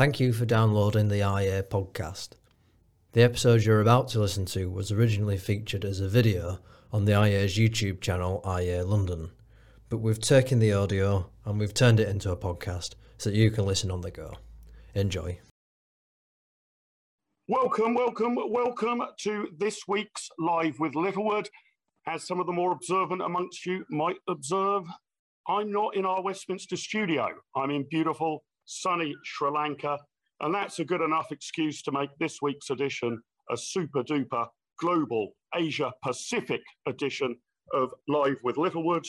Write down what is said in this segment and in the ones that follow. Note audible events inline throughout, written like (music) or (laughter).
Thank you for downloading the IEA podcast. The episode you're about to listen to was originally featured as a video on the IEA's YouTube channel, IEA London, but we've taken the audio and we've turned it into a podcast so that you can listen on the go. Enjoy. Welcome, welcome, welcome to this week's Live with Littlewood. As some of the more observant amongst you might observe, I'm not in our Westminster studio. I'm in beautiful sunny Sri Lanka. And that's a good enough excuse to make this week's edition a super duper global Asia Pacific edition of Live with Littlewood.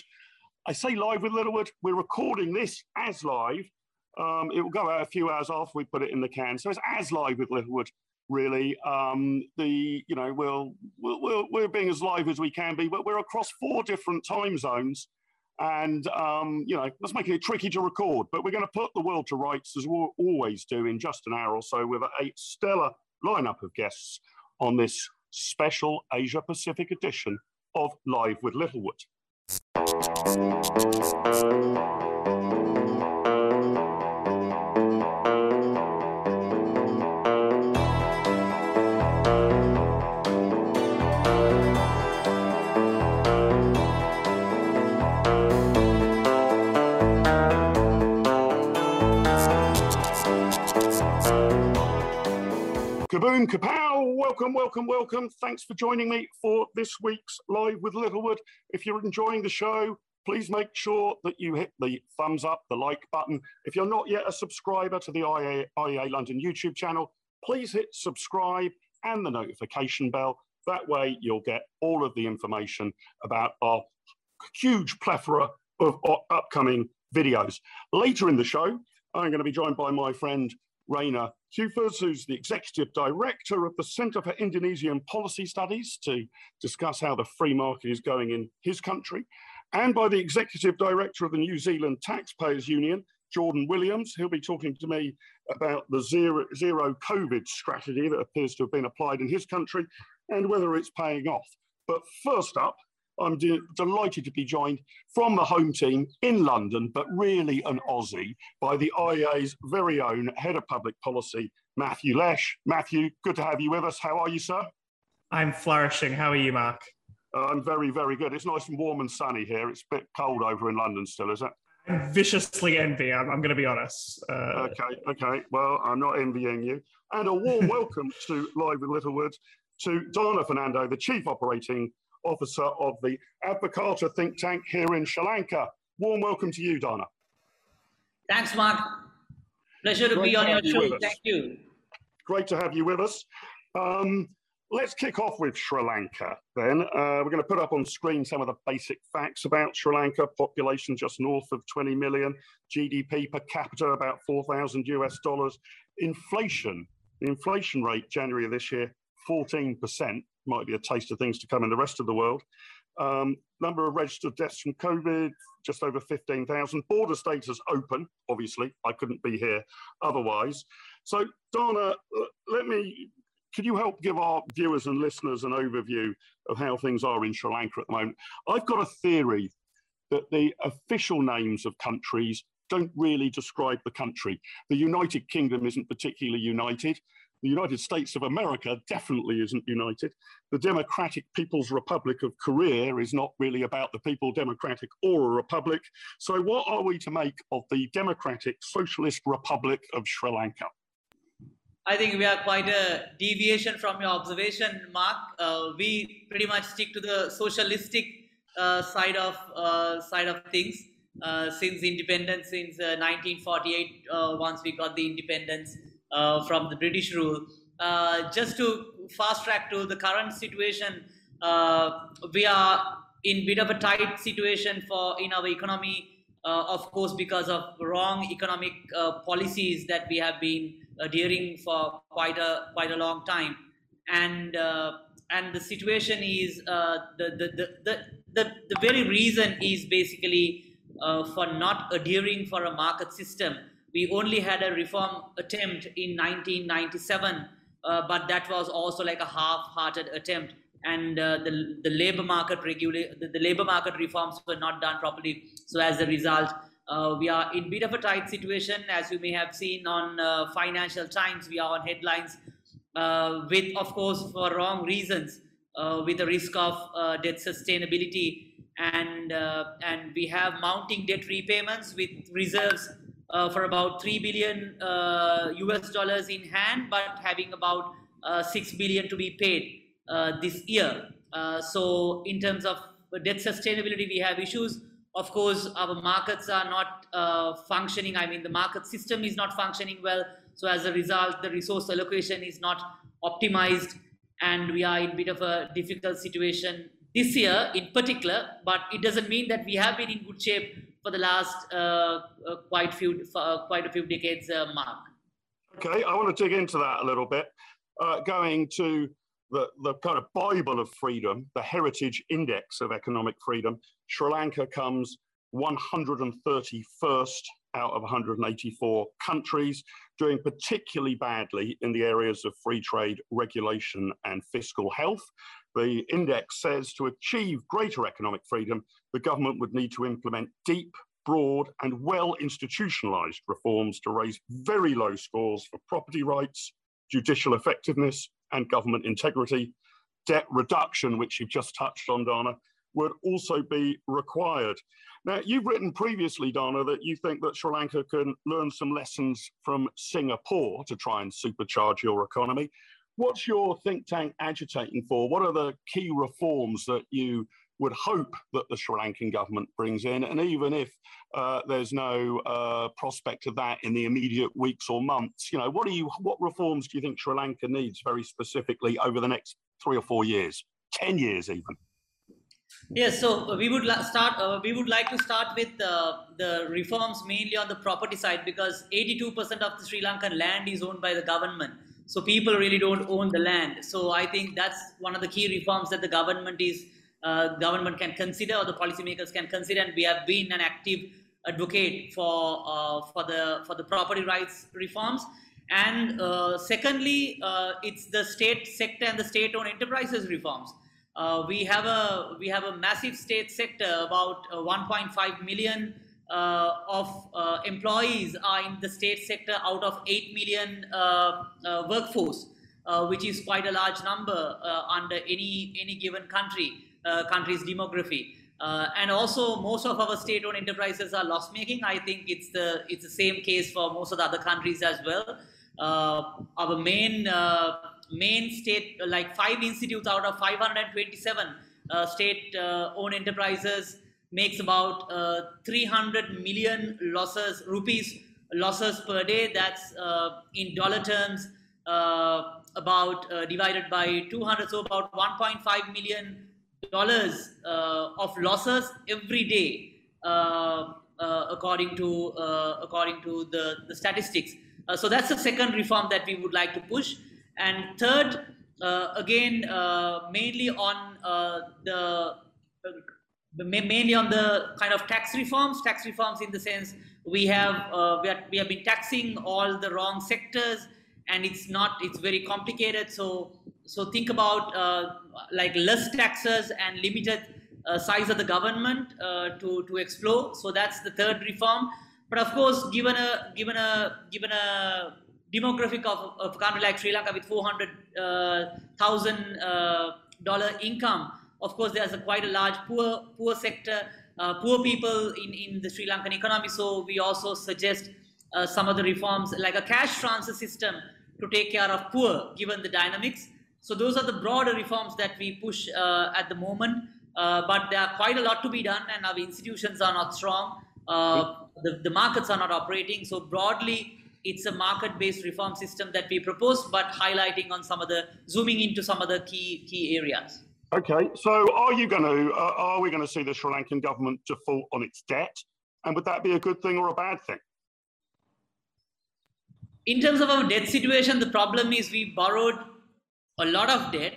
I say live with Littlewood, we're recording this as live. Um, it will go out a few hours after we put it in the can. So it's as live with Littlewood, really. Um, the, you know, we'll, we'll, we're being as live as we can be, but we're across four different time zones and um, you know that's making it tricky to record. But we're going to put the world to rights as we'll always do in just an hour or so with a stellar lineup of guests on this special Asia Pacific edition of Live with Littlewood. Kaboom, kapow! Welcome, welcome, welcome. Thanks for joining me for this week's Live with Littlewood. If you're enjoying the show, please make sure that you hit the thumbs up, the like button. If you're not yet a subscriber to the IEA, IEA London YouTube channel, please hit subscribe and the notification bell. That way, you'll get all of the information about our huge plethora of uh, upcoming videos. Later in the show, I'm going to be joined by my friend Rainer Heufers, who's the Executive Director of the Centre for Indonesian Policy Studies, to discuss how the free market is going in his country, and by the Executive Director of the New Zealand Taxpayers Union, Jordan Williams. He'll be talking to me about the zero, zero COVID strategy that appears to have been applied in his country and whether it's paying off. But first up, I'm de delighted to be joined from the home team in London, but really an Aussie, by the IEA's very own Head of Public Policy, Matthew Lesh. Matthew, good to have you with us. How are you, sir? I'm flourishing. How are you, Mark? Uh, I'm very, very good. It's nice and warm and sunny here. It's a bit cold over in London still, is it? I'm viciously envy. I'm, I'm going to be honest. Uh, okay, okay. Well, I'm not envying you. And a warm (laughs) welcome to Live with Littlewood to Dana Fernando, the Chief Operating Officer of the Advocata think tank here in Sri Lanka. Warm welcome to you, Dana. Thanks, Mark. Pleasure to Great be to on your show. You Thank you. Great to have you with us. Um, let's kick off with Sri Lanka then. Uh, we're going to put up on screen some of the basic facts about Sri Lanka. Population just north of 20 million, GDP per capita about 4,000 US dollars. Inflation, the inflation rate January of this year, 14% might be a taste of things to come in the rest of the world. Um, number of registered deaths from COVID, just over 15,000. Border status open, obviously. I couldn't be here otherwise. So, uh, let me, could you help give our viewers and listeners an overview of how things are in Sri Lanka at the moment? I've got a theory that the official names of countries don't really describe the country. The United Kingdom isn't particularly united. The United States of America definitely isn't united. The Democratic People's Republic of Korea is not really about the people democratic or a republic. So, what are we to make of the Democratic Socialist Republic of Sri Lanka? I think we are quite a deviation from your observation, Mark. Uh, we pretty much stick to the socialistic uh, side of uh, side of things. Uh, since independence, since 1948, uh, uh, once we got the independence, uh, from the British rule. Uh, just to fast track to the current situation, uh, we are in bit of a tight situation for in our economy, uh, of course, because of wrong economic uh, policies that we have been adhering for quite a quite a long time, and and the situation is the, the, the, the, the, the very reason is basically for not adhering for a market system we only had a reform attempt in 1997, uh, but that was also like a half-hearted attempt, and uh, the the labor market regula- the, the, labor market reforms were not done properly. So as a result, Uh, we are in bit of a tight situation, as you may have seen on uh, Financial Times. We are on headlines uh, with, of course, for wrong reasons, uh, with the risk of uh, debt sustainability, and and we have mounting debt repayments with reserves Uh, for about three billion uh, US dollars in hand, but having about uh, six billion to be paid this year. so, in terms of debt sustainability, we have issues of course, our markets are not uh, functioning. I mean, the market system is not functioning well. So as a result, the resource allocation is not optimized, and we are in a bit of a difficult situation this year in particular. But it doesn't mean that we have been in good shape for the last uh, uh, quite few uh, quite a few decades, uh, Mark. Okay, I want to dig into that a little bit. Going to the, the kind of Bible of freedom, the Heritage Index of Economic Freedom, Sri Lanka comes 131st out of 184 countries, doing particularly badly in the areas of free trade, regulation, and fiscal health. The index says to achieve greater economic freedom, the government would need to implement deep, broad, and well institutionalized reforms to raise very low scores for property rights, judicial effectiveness, and government integrity. Debt reduction, which you've just touched on, Dana, would also be required. Now, you've written previously, Dana, that you think that Sri Lanka can learn some lessons from Singapore to try and supercharge your economy. What's your think tank agitating for? What are the key reforms that you would hope that the Sri Lankan government brings in. And even if uh, there's no uh, prospect of that in the immediate weeks or months, you know, what do you, what reforms do you think Sri Lanka needs very specifically over the next three or four years, ten years even? Yes, so we would start. Uh, we would like to start with uh, the reforms mainly on the property side because 82% of the Sri Lankan land is owned by the government. So people really don't own the land. So I think that's one of the key reforms that the government is uh, government can consider or the policymakers can consider. And we have been an active advocate for uh, for the for the property rights reforms. And uh, secondly, uh, it's the state sector and the state-owned enterprises reforms. Uh, we have a we have a massive state sector. About uh, 1.5 million of employees are in the state sector out of 8 million workforce, which is quite a large number under any any given country uh, country's demography. Uh, and also, most of our state-owned enterprises are loss-making. I think it's the it's the same case for most of the other countries as well. Uh, our main uh, main state, like five institutes out of 527 uh, state-owned enterprises, makes about 300 million losses rupees losses per day. That's in dollar terms about divided by 200, so about 1.5 million dollars uh, of losses every day, uh, uh, according to according to the, the statistics. so that's the second reform that we would like to push. And third, again, mainly on the mainly on the kind of tax reforms, tax reforms in the sense we have uh, we, are, we have been taxing all the wrong sectors and it's not it's very complicated so so think about uh, like less taxes and limited uh, size of the government uh, to to explore. So that's the third reform. But of course, given a given a given a demographic of, of a country like Sri Lanka with four hundred uh, thousand uh, dollar income, of course, there's a quite a large poor poor sector, uh, poor people in in the Sri Lankan economy. So we also suggest some of the reforms like a cash transfer system to take care of poor, given the dynamics. So those are the broader reforms that we push uh, at the moment. Uh, but there are quite a lot to be done, and our institutions are not strong. Uh, the, the markets are not operating. So broadly, it's a market-based reform system that we propose, but highlighting on some of the zooming into some of the key key areas. Okay, so are you going to uh, are we going to see the Sri Lankan government default on its debt, and would that be a good thing or a bad thing? In terms of our debt situation, the problem is we borrowed a lot of debt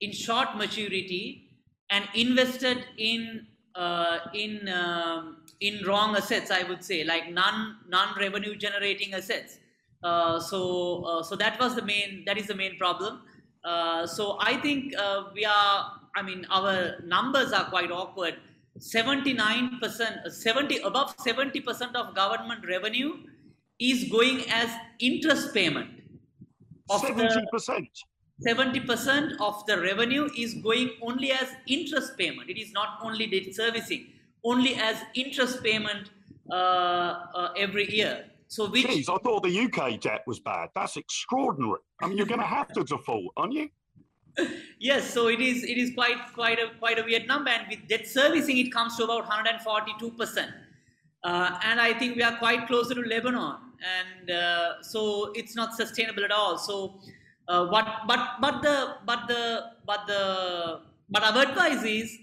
in short maturity and invested in uh, in um, in wrong assets i would say like non non revenue generating assets uh, so uh, so that was the main that is the main problem uh, so i think uh, we are i mean our numbers are quite awkward 79%, 70, above 70% of government revenue is going as interest payment. Of 70%. The, 70% of the revenue is going only as interest payment. It is not only debt servicing, only as interest payment uh, uh, every year. So which, Jeez, I thought the UK debt was bad. That's extraordinary. I mean, you're going to have to default, aren't you? (laughs) yes, so it is. It is quite quite a quite a weird number, and with debt servicing, it comes to about 142 percent. Uh, and I think we are quite closer to Lebanon, and uh, so it's not sustainable at all. So, uh, what? But but the but the but the but our advice is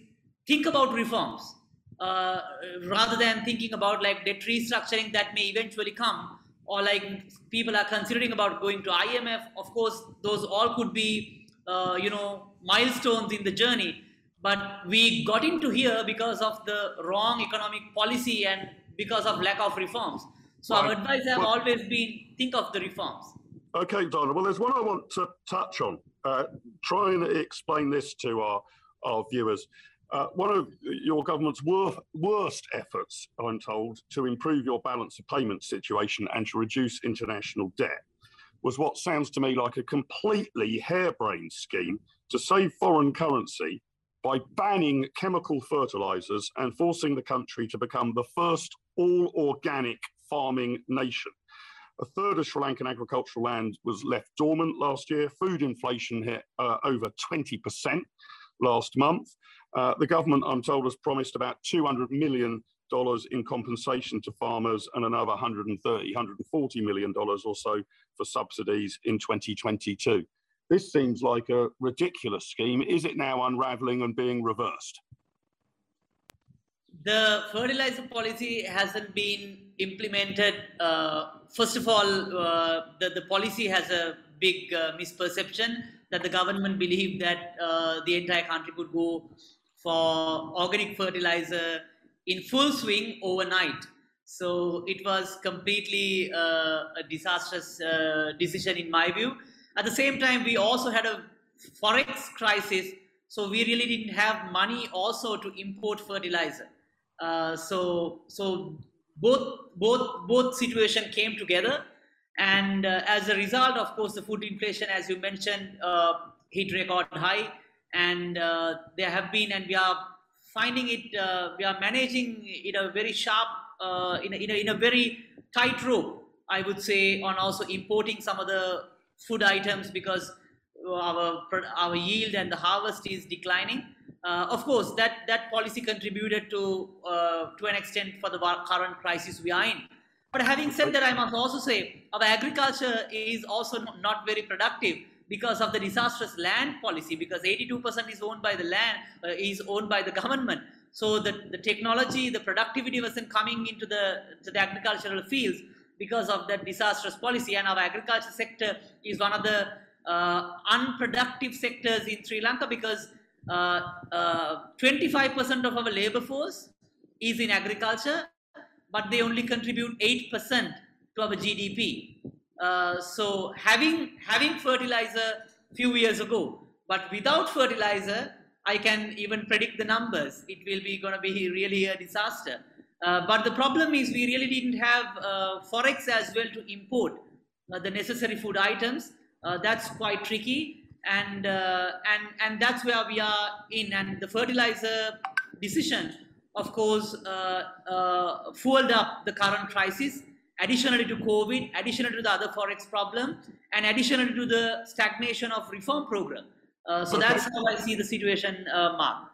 think about reforms uh, rather than thinking about like debt restructuring that may eventually come, or like people are considering about going to IMF. Of course, those all could be uh, you know milestones in the journey but we got into here because of the wrong economic policy and because of lack of reforms so our advice have always been think of the reforms okay donna well there's one i want to touch on uh, try and explain this to our our viewers uh, one of your government's wor- worst efforts, I'm told, to improve your balance of payment situation and to reduce international debt was what sounds to me like a completely harebrained scheme to save foreign currency by banning chemical fertilizers and forcing the country to become the first all organic farming nation. A third of Sri Lankan agricultural land was left dormant last year. Food inflation hit uh, over 20% last month. Uh, the government, I'm told, has promised about 200 million dollars in compensation to farmers and another 130, 140 million dollars or so for subsidies in 2022. This seems like a ridiculous scheme. Is it now unraveling and being reversed? The fertilizer policy hasn't been implemented. Uh, first of all, uh, the, the policy has a big uh, misperception that the government believed that uh, the entire country could go for organic fertilizer in full swing overnight. So it was completely a disastrous decision in my view. At the same time, we also had a forex crisis, so we really didn't have money also to import fertilizer. Uh, so so both both both situation came together, and uh, as a result, of course, the food inflation, as you mentioned, uh, hit record high, and uh, there have been, and we are finding it, we are managing in a very sharp uh, in, a, in, a, in a very tight rope, I would say, on also importing some of the food items because our our yield and the harvest is declining. Uh, of course, that that policy contributed to uh, to an extent for the current crisis we are in. But having said that, I must also say our agriculture is also not very productive because of the disastrous land policy. Because 82% is owned by the land uh, is owned by the government. So the, the technology, the productivity wasn't coming into the, to the agricultural fields because of that disastrous policy. And our agriculture sector is one of the uh, unproductive sectors in Sri Lanka because 25% uh, uh, of our labor force is in agriculture, but they only contribute 8% to our GDP. Uh, so having having fertilizer few years ago, but without fertilizer, I can even predict the numbers. It will be going to be really a disaster. Uh, but the problem is we really didn't have uh, forex as well to import uh, the necessary food items. That's quite tricky, and uh, and and that's where we are in. And the fertilizer decision, of course, uh, fueled up the current crisis. Additionally to COVID, additionally to the other forex problem, and additionally to the stagnation of reform program. Uh, so okay. that's how I see the situation, uh, Mark.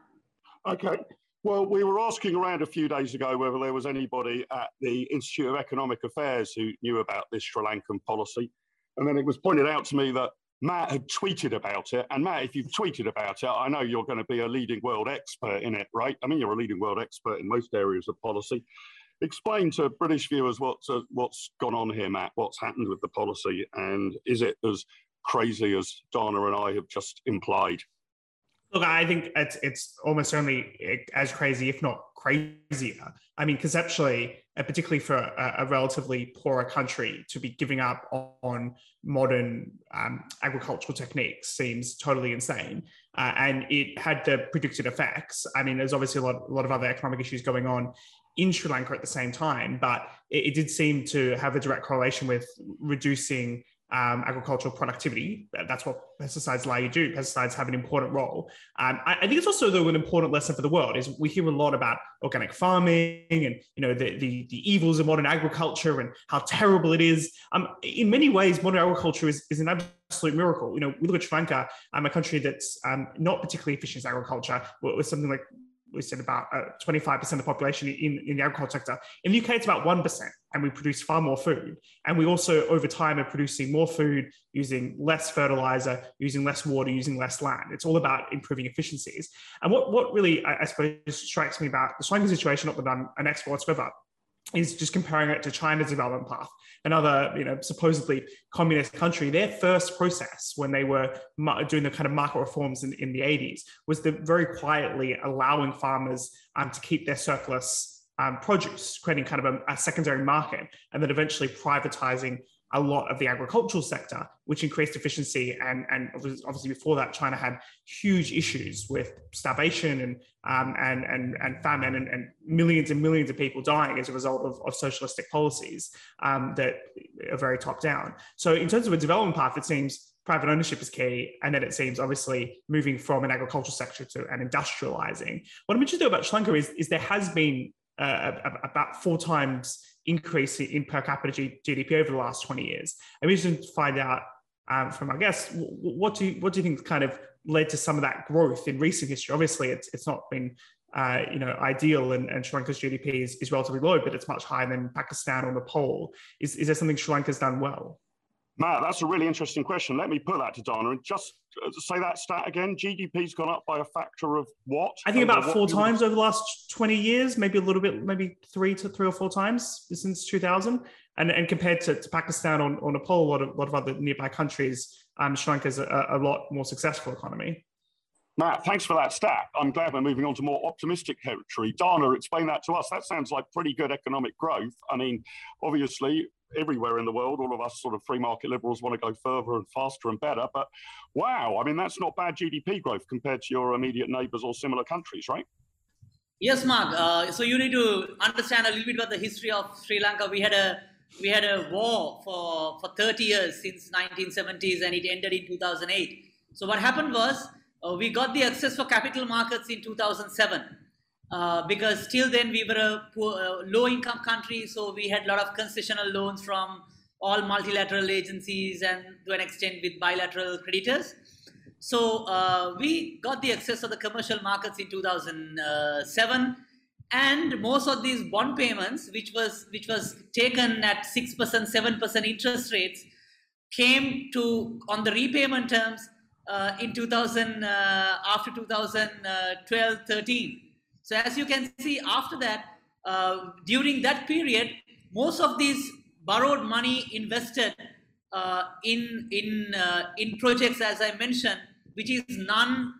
Okay. Well, we were asking around a few days ago whether there was anybody at the Institute of Economic Affairs who knew about this Sri Lankan policy. And then it was pointed out to me that Matt had tweeted about it. And Matt, if you've tweeted about it, I know you're going to be a leading world expert in it, right? I mean, you're a leading world expert in most areas of policy. Explain to British viewers what's, uh, what's gone on here, Matt, what's happened with the policy, and is it as crazy as Donna and I have just implied. Look, I think it's it's almost certainly as crazy, if not crazier. I mean, conceptually, and particularly for a, a relatively poorer country to be giving up on modern um, agricultural techniques seems totally insane. uh, and it had the predicted effects. I mean, there's obviously a lot, a lot of other economic issues going on in Sri Lanka at the same time, but it, it did seem to have a direct correlation with reducing um, agricultural productivity. That's what pesticides allow you to do. Pesticides have an important role. Um, I, I, think it's also though an important lesson for the world is we hear a lot about organic farming and you know the, the, the evils of modern agriculture and how terrible it is. Um, in many ways, modern agriculture is, is an absolute miracle. You know, we look at Sri Lanka, um, a country that's um, not particularly efficient in agriculture, with something like we said about uh, 25% of the population in, in the agriculture sector. In the UK, it's about 1%, and we produce far more food. And we also, over time, are producing more food using less fertilizer, using less water, using less land. It's all about improving efficiencies. And what, what really, I, I suppose, strikes me about the Lanka situation, not that I'm an expert whatsoever, is just comparing it to China's development path, another you know supposedly communist country. Their first process when they were doing the kind of market reforms in, in the 80s was the very quietly allowing farmers um, to keep their surplus um, produce, creating kind of a, a secondary market, and then eventually privatizing a lot of the agricultural sector, which increased efficiency. And, and obviously before that, China had huge issues with starvation and, um, and, and, and famine and, and, millions and millions of people dying as a result of, of socialistic policies um, that are very top down. So in terms of a development path, it seems private ownership is key. And then it seems obviously moving from an agricultural sector to an industrializing. What I'm interested about Lanka is, is there has been uh, about four times increase in per capita GDP over the last 20 years. And we just find out um, from our guests, what do you, what do you think kind of led to some of that growth in recent history? Obviously, it's, it's not been uh, you know, ideal and, and Sri Lanka's GDP is, is relatively low, but it's much higher than Pakistan or Nepal. Is, is there something Sri Lanka's done well? Matt, that's a really interesting question. Let me put that to Dana and just uh, say that stat again. GDP's gone up by a factor of what? I think about four times over the last 20 years, maybe a little bit, maybe three to three or four times since 2000. And, and compared to, to Pakistan or, or Nepal, a lot of, a lot of other nearby countries, um, Sri Lanka is a, a lot more successful economy. Matt, thanks for that stat. I'm glad we're moving on to more optimistic territory. Dana, explain that to us. That sounds like pretty good economic growth. I mean, obviously, everywhere in the world, all of us sort of free market liberals want to go further and faster and better. But wow, I mean, that's not bad GDP growth compared to your immediate neighbors or similar countries, right? Yes, Mark. Uh, so you need to understand a little bit about the history of Sri Lanka. We had a we had a war for, for 30 years since 1970s and it ended in 2008. So what happened was uh, we got the access for capital markets in 2007 uh, because till then we were a poor, uh, low income country, so we had a lot of concessional loans from all multilateral agencies and to an extent with bilateral creditors. So uh, we got the access of the commercial markets in 2007 and most of these bond payments which was which was taken at 6% 7% interest rates came to on the repayment terms uh, in 2000 uh, after 2012 13 so as you can see after that uh, during that period most of these borrowed money invested uh, in in uh, in projects as i mentioned which is non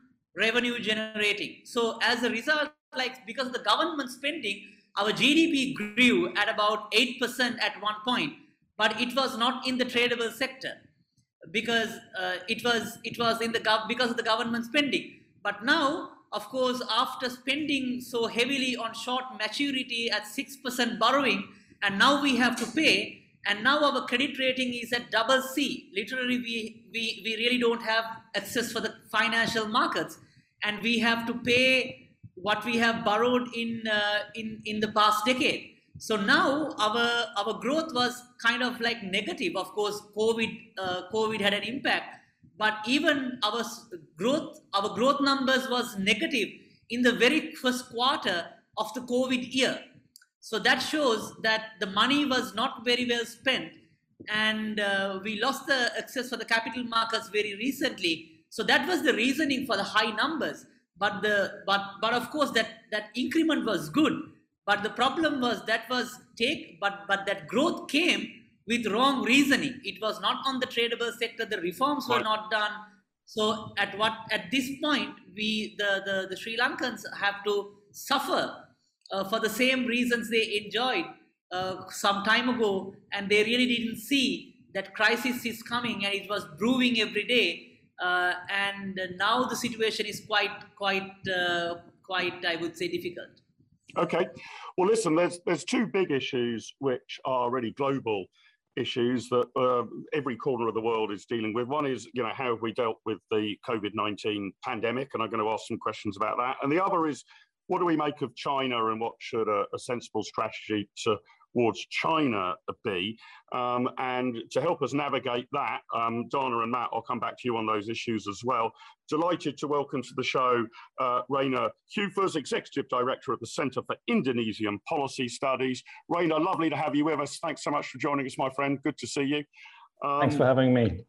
revenue generating so as a result like because of the government spending our gdp grew at about 8% at one point but it was not in the tradable sector because uh, it was it was in the gov because of the government spending. But now, of course, after spending so heavily on short maturity at six percent borrowing, and now we have to pay, and now our credit rating is at double C. Literally, we we we really don't have access for the financial markets, and we have to pay what we have borrowed in uh, in in the past decade. So now our our growth was kind of like negative. Of course, COVID uh, COVID had an impact, but even our growth our growth numbers was negative in the very first quarter of the COVID year. So that shows that the money was not very well spent, and uh, we lost the access for the capital markets very recently. So that was the reasoning for the high numbers. But the but but of course that that increment was good but the problem was that was take, but but that growth came with wrong reasoning. It was not on the tradable sector. The reforms were not done. So at what at this point we the the, the Sri Lankans have to suffer uh, for the same reasons they enjoyed uh, some time ago, and they really didn't see that crisis is coming and it was brewing every day. uh, and now the situation is quite, quite, uh, quite, I would say, difficult. Okay. Well, listen, there's there's two big issues which are really global issues that uh, every corner of the world is dealing with. One is, you know, how have we dealt with the COVID 19 pandemic? And I'm going to ask some questions about that. And the other is, what do we make of China and what should a, a sensible strategy to towards China be. Um, and to help us navigate that, um, Dana and Matt, I'll come back to you on those issues as well. Delighted to welcome to the show uh, Rainer Heufers, Executive Director at the Centre for Indonesian Policy Studies. Rainer, lovely to have you with us. Thanks so much for joining us, my friend. Good to see you. Um, Thanks for having me.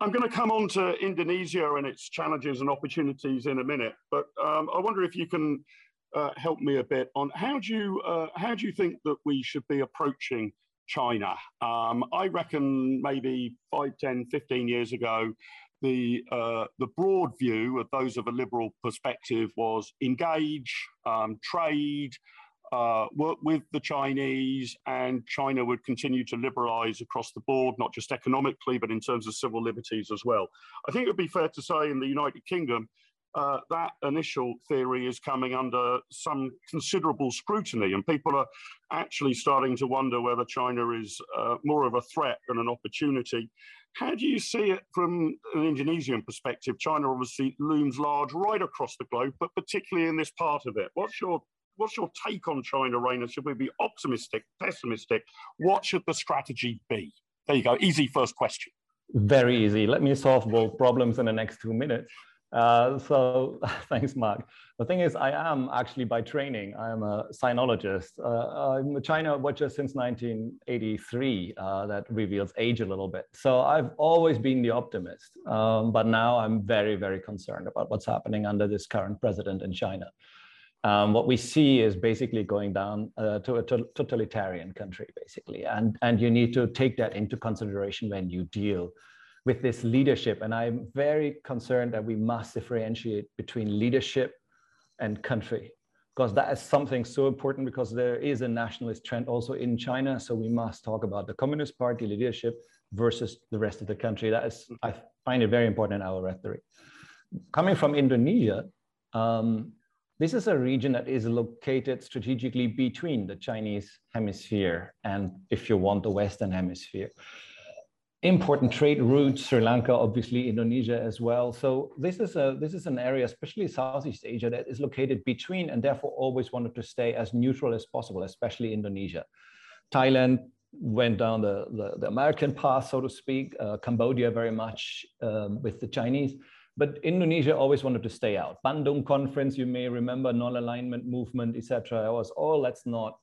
I'm going to come on to Indonesia and its challenges and opportunities in a minute, but um, I wonder if you can uh, help me a bit on how do you uh, how do you think that we should be approaching China? Um, I reckon maybe 5, 10, 15 years ago, the uh, the broad view of those of a liberal perspective was engage, um, trade, uh, work with the Chinese, and China would continue to liberalize across the board, not just economically, but in terms of civil liberties as well. I think it would be fair to say in the United Kingdom, uh, that initial theory is coming under some considerable scrutiny, and people are actually starting to wonder whether China is uh, more of a threat than an opportunity. How do you see it from an Indonesian perspective? China obviously looms large right across the globe, but particularly in this part of it. What's your what's your take on China, Rainer? Should we be optimistic, pessimistic? What should the strategy be? There you go. Easy first question. Very easy. Let me solve both problems in the next two minutes. Uh, so (laughs) thanks, Mark. The thing is, I am actually by training, I am a sinologist. Uh, I'm a China watcher since 1983. Uh, that reveals age a little bit. So I've always been the optimist, um, but now I'm very, very concerned about what's happening under this current president in China. Um, what we see is basically going down uh, to a totalitarian country, basically, and and you need to take that into consideration when you deal with this leadership. And I'm very concerned that we must differentiate between leadership and country, because that is something so important because there is a nationalist trend also in China. So we must talk about the Communist Party leadership versus the rest of the country. That is, I find it very important in our rhetoric. Coming from Indonesia, um, this is a region that is located strategically between the Chinese hemisphere and, if you want, the Western hemisphere important trade routes, Sri Lanka, obviously Indonesia as well. So this is a this is an area, especially Southeast Asia, that is located between and therefore always wanted to stay as neutral as possible, especially Indonesia. Thailand went down the, the, the American path, so to speak. Uh, Cambodia very much um, with the Chinese. But Indonesia always wanted to stay out. Bandung conference, you may remember, non-alignment movement, etc. It was, oh, let's not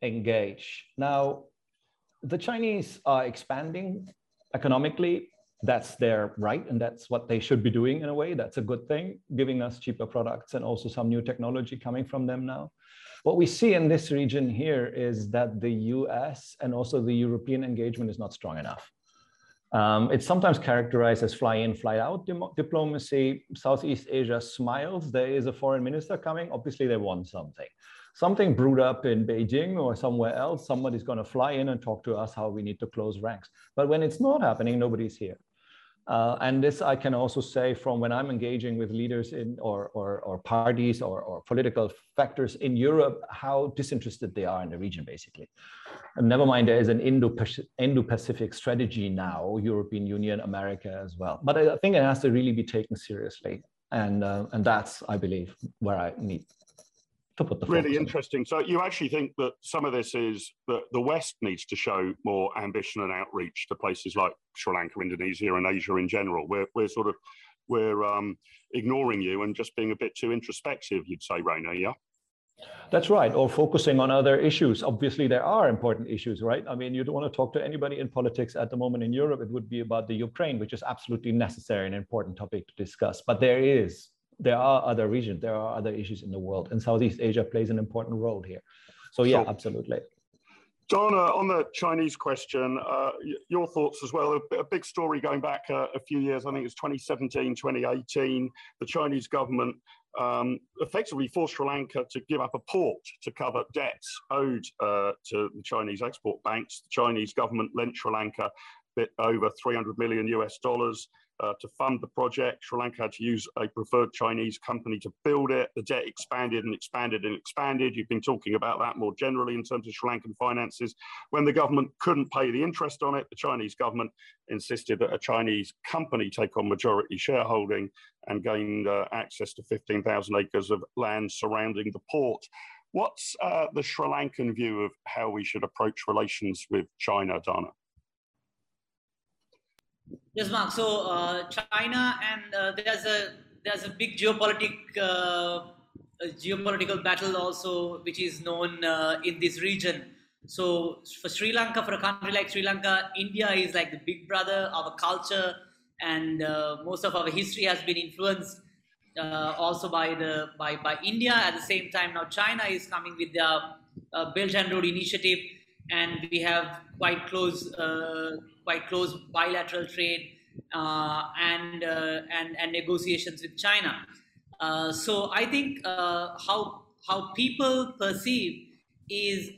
engage. Now, the Chinese are expanding economically, that's their right and that's what they should be doing in a way. That's a good thing, giving us cheaper products and also some new technology coming from them now. What we see in this region here is that the US and also the European engagement is not strong enough. Um, it's sometimes characterized as fly in, fly out diplomacy. Southeast Asia smiles. There is a foreign minister coming. Obviously, they want something something brewed up in Beijing or somewhere else, somebody's going to fly in and talk to us how we need to close ranks. But when it's not happening, nobody's here. Uh, and this I can also say from when I'm engaging with leaders in or, or, or parties or, or, political factors in Europe, how disinterested they are in the region, basically. And never mind, there is an Indo-Pacific strategy now, European Union, America as well. But I think it has to really be taken seriously. And, uh, and that's, I believe, where I need the really interesting. So you actually think that some of this is that the West needs to show more ambition and outreach to places like Sri Lanka, Indonesia, and Asia in general. We're we're sort of we're um, ignoring you and just being a bit too introspective. You'd say, Rainer, yeah. That's right, or focusing on other issues. Obviously, there are important issues, right? I mean, you don't want to talk to anybody in politics at the moment in Europe. It would be about the Ukraine, which is absolutely necessary and important topic to discuss. But there is there are other regions, there are other issues in the world, and Southeast Asia plays an important role here. So yeah, so, absolutely. Donna, on the Chinese question, uh, your thoughts as well. A, a big story going back uh, a few years, I think it was 2017, 2018. The Chinese government um, effectively forced Sri Lanka to give up a port to cover debts owed uh, to the Chinese export banks. The Chinese government lent Sri Lanka bit over 300 million US dollars uh, to fund the project. Sri Lanka had to use a preferred Chinese company to build it. The debt expanded and expanded and expanded. You've been talking about that more generally in terms of Sri Lankan finances. When the government couldn't pay the interest on it, the Chinese government insisted that a Chinese company take on majority shareholding and gained uh, access to 15,000 acres of land surrounding the port. What's uh, the Sri Lankan view of how we should approach relations with China, Dana? Yes, Mark. So uh, China and uh, there's a there's a big geopolitic uh, geopolitical battle also, which is known uh, in this region. So for Sri Lanka, for a country like Sri Lanka, India is like the big brother. Of our culture and uh, most of our history has been influenced uh, also by the by by India. At the same time, now China is coming with their Belt and Road Initiative, and we have quite close quite close bilateral trade uh, and, uh, and, and negotiations with China. Uh, so I think how, how people perceive is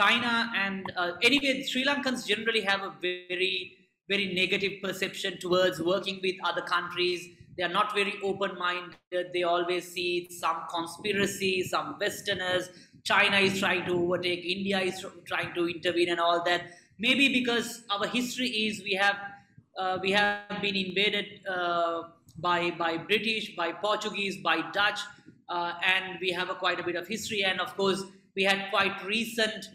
China and anyway, Sri Lankans generally have a very, very negative perception towards working with other countries. They are not very open-minded. They always see some conspiracy, some Westerners. China is trying to overtake. India is trying to intervene and all that maybe because our history is we have uh, we have been invaded uh, by by British, by Portuguese, by Dutch, uh, and we have a quite a bit of history. And of course, we had quite recent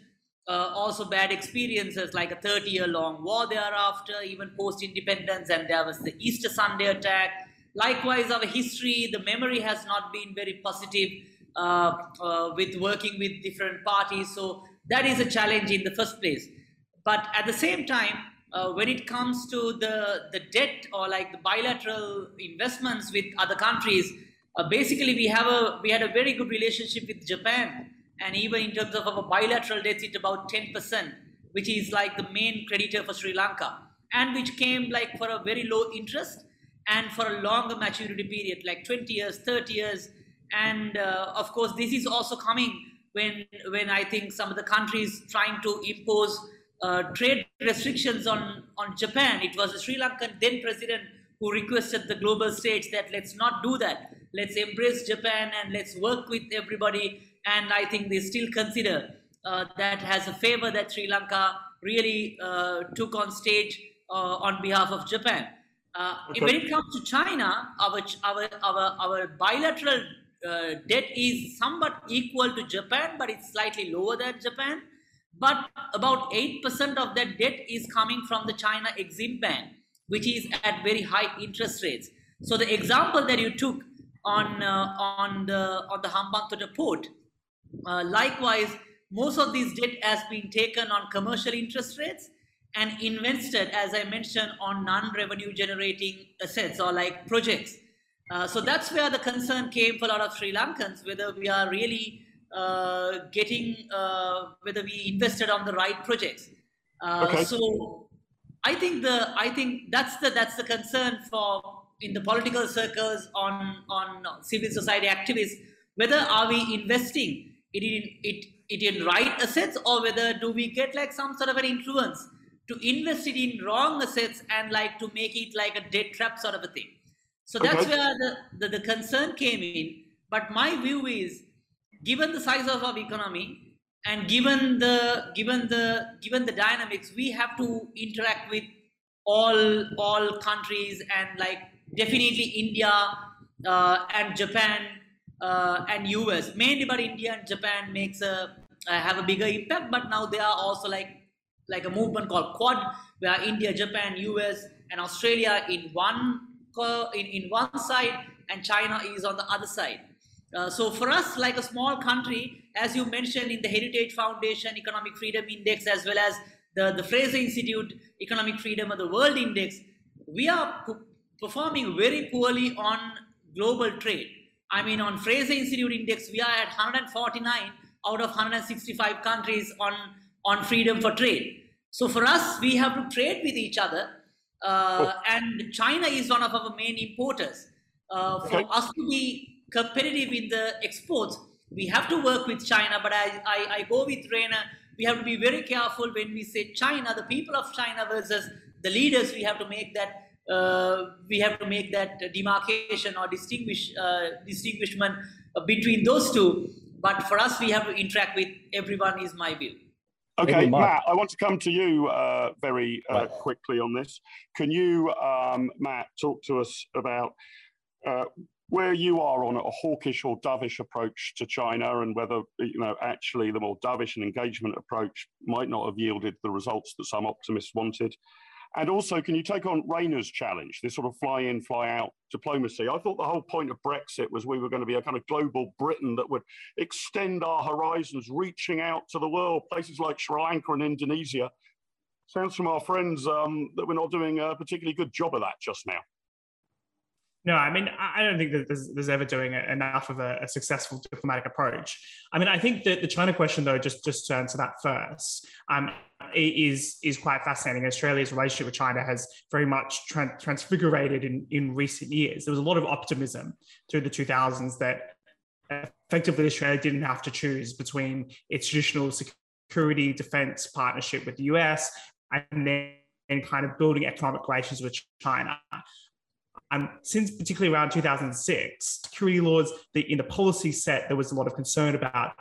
uh, also bad experiences, like a 30-year-long war thereafter, even post-independence, and there was the Easter Sunday attack. Likewise, our history, the memory has not been very positive uh, uh, with working with different parties. So that is a challenge in the first place. But at the same time, uh, when it comes to the, the debt or like the bilateral investments with other countries, uh, basically we have a we had a very good relationship with Japan, and even in terms of our bilateral debts, it's about 10%, which is like the main creditor for Sri Lanka, and which came like for a very low interest and for a longer maturity period, like 20 years, 30 years, and uh, of course this is also coming when when I think some of the countries trying to impose uh, trade restrictions on, on Japan. It was the Sri Lankan then president who requested the global states that let's not do that. Let's embrace Japan and let's work with everybody. And I think they still consider uh, that as a favor that Sri Lanka really uh, took on stage uh, on behalf of Japan. Uh, okay. When it comes to China, our, our, our, our bilateral uh, debt is somewhat equal to Japan, but it's slightly lower than Japan. But about 8% of that debt is coming from the China Exim Bank, which is at very high interest rates. So the example that you took on, uh, on the, on the Hambantota port, uh, likewise, most of this debt has been taken on commercial interest rates and invested, as I mentioned, on non-revenue generating assets or like projects. Uh, so that's where the concern came for a lot of Sri Lankans, whether we are really getting uh, whether we invested on the right projects. Uh, okay. So I think the I think that's the that's the concern for in the political circles on on civil society activists whether are we investing it in it it in right assets or whether do we get like some sort of an influence to invest it in wrong assets and like to make it like a debt trap sort of a thing. So that's okay. where the, the, the concern came in. But my view is given the size of our economy and given the given the given the dynamics we have to interact with all all countries and like definitely india uh, and japan uh, and us mainly but india and japan makes a uh, have a bigger impact but now they are also like like a movement called quad where india japan us and australia in one in, in one side and china is on the other side uh, so for us, like a small country, as you mentioned in the Heritage Foundation Economic Freedom Index, as well as the, the Fraser Institute Economic Freedom of the World Index, we are performing very poorly on global trade. I mean, on Fraser Institute Index, we are at 149 out of 165 countries on, on freedom for trade. So for us, we have to trade with each other. Uh, oh. And China is one of our main importers. Uh, for okay. us to be competitive in the exports, we have to work with China. But I, I, I go with Rainer we have to be very careful when we say China, the people of China versus the leaders. We have to make that uh, we have to make that demarcation or distinguish uh, distinguishment between those two. But for us, we have to interact with everyone. Is my view. Okay, Matt, I want to come to you uh, very uh, right. quickly on this. Can you, um, Matt, talk to us about uh, where you are on a hawkish or dovish approach to China and whether, you know, actually the more dovish and engagement approach might not have yielded the results that some optimists wanted? And also, can you take on Rainer's challenge, this sort of fly in, fly out diplomacy? I thought the whole point of Brexit was we were going to be a kind of global Britain that would extend our horizons, reaching out to the world, places like Sri Lanka and Indonesia. Sounds from our friends um, that we're not doing a particularly good job of that just now. No, I mean, I don't think that there's, there's ever doing enough of a, a, successful diplomatic approach. I mean, I think that the China question, though, just just to answer that first, um, is is quite fascinating. Australia's relationship with China has very much tra- transfigurated in in recent years. There was a lot of optimism through the 2000s that effectively Australia didn't have to choose between its traditional security defense partnership with the US and then and kind of building economic relations with China. Um, since particularly around 2006, security laws, the, in the policy set, there was a lot of concern about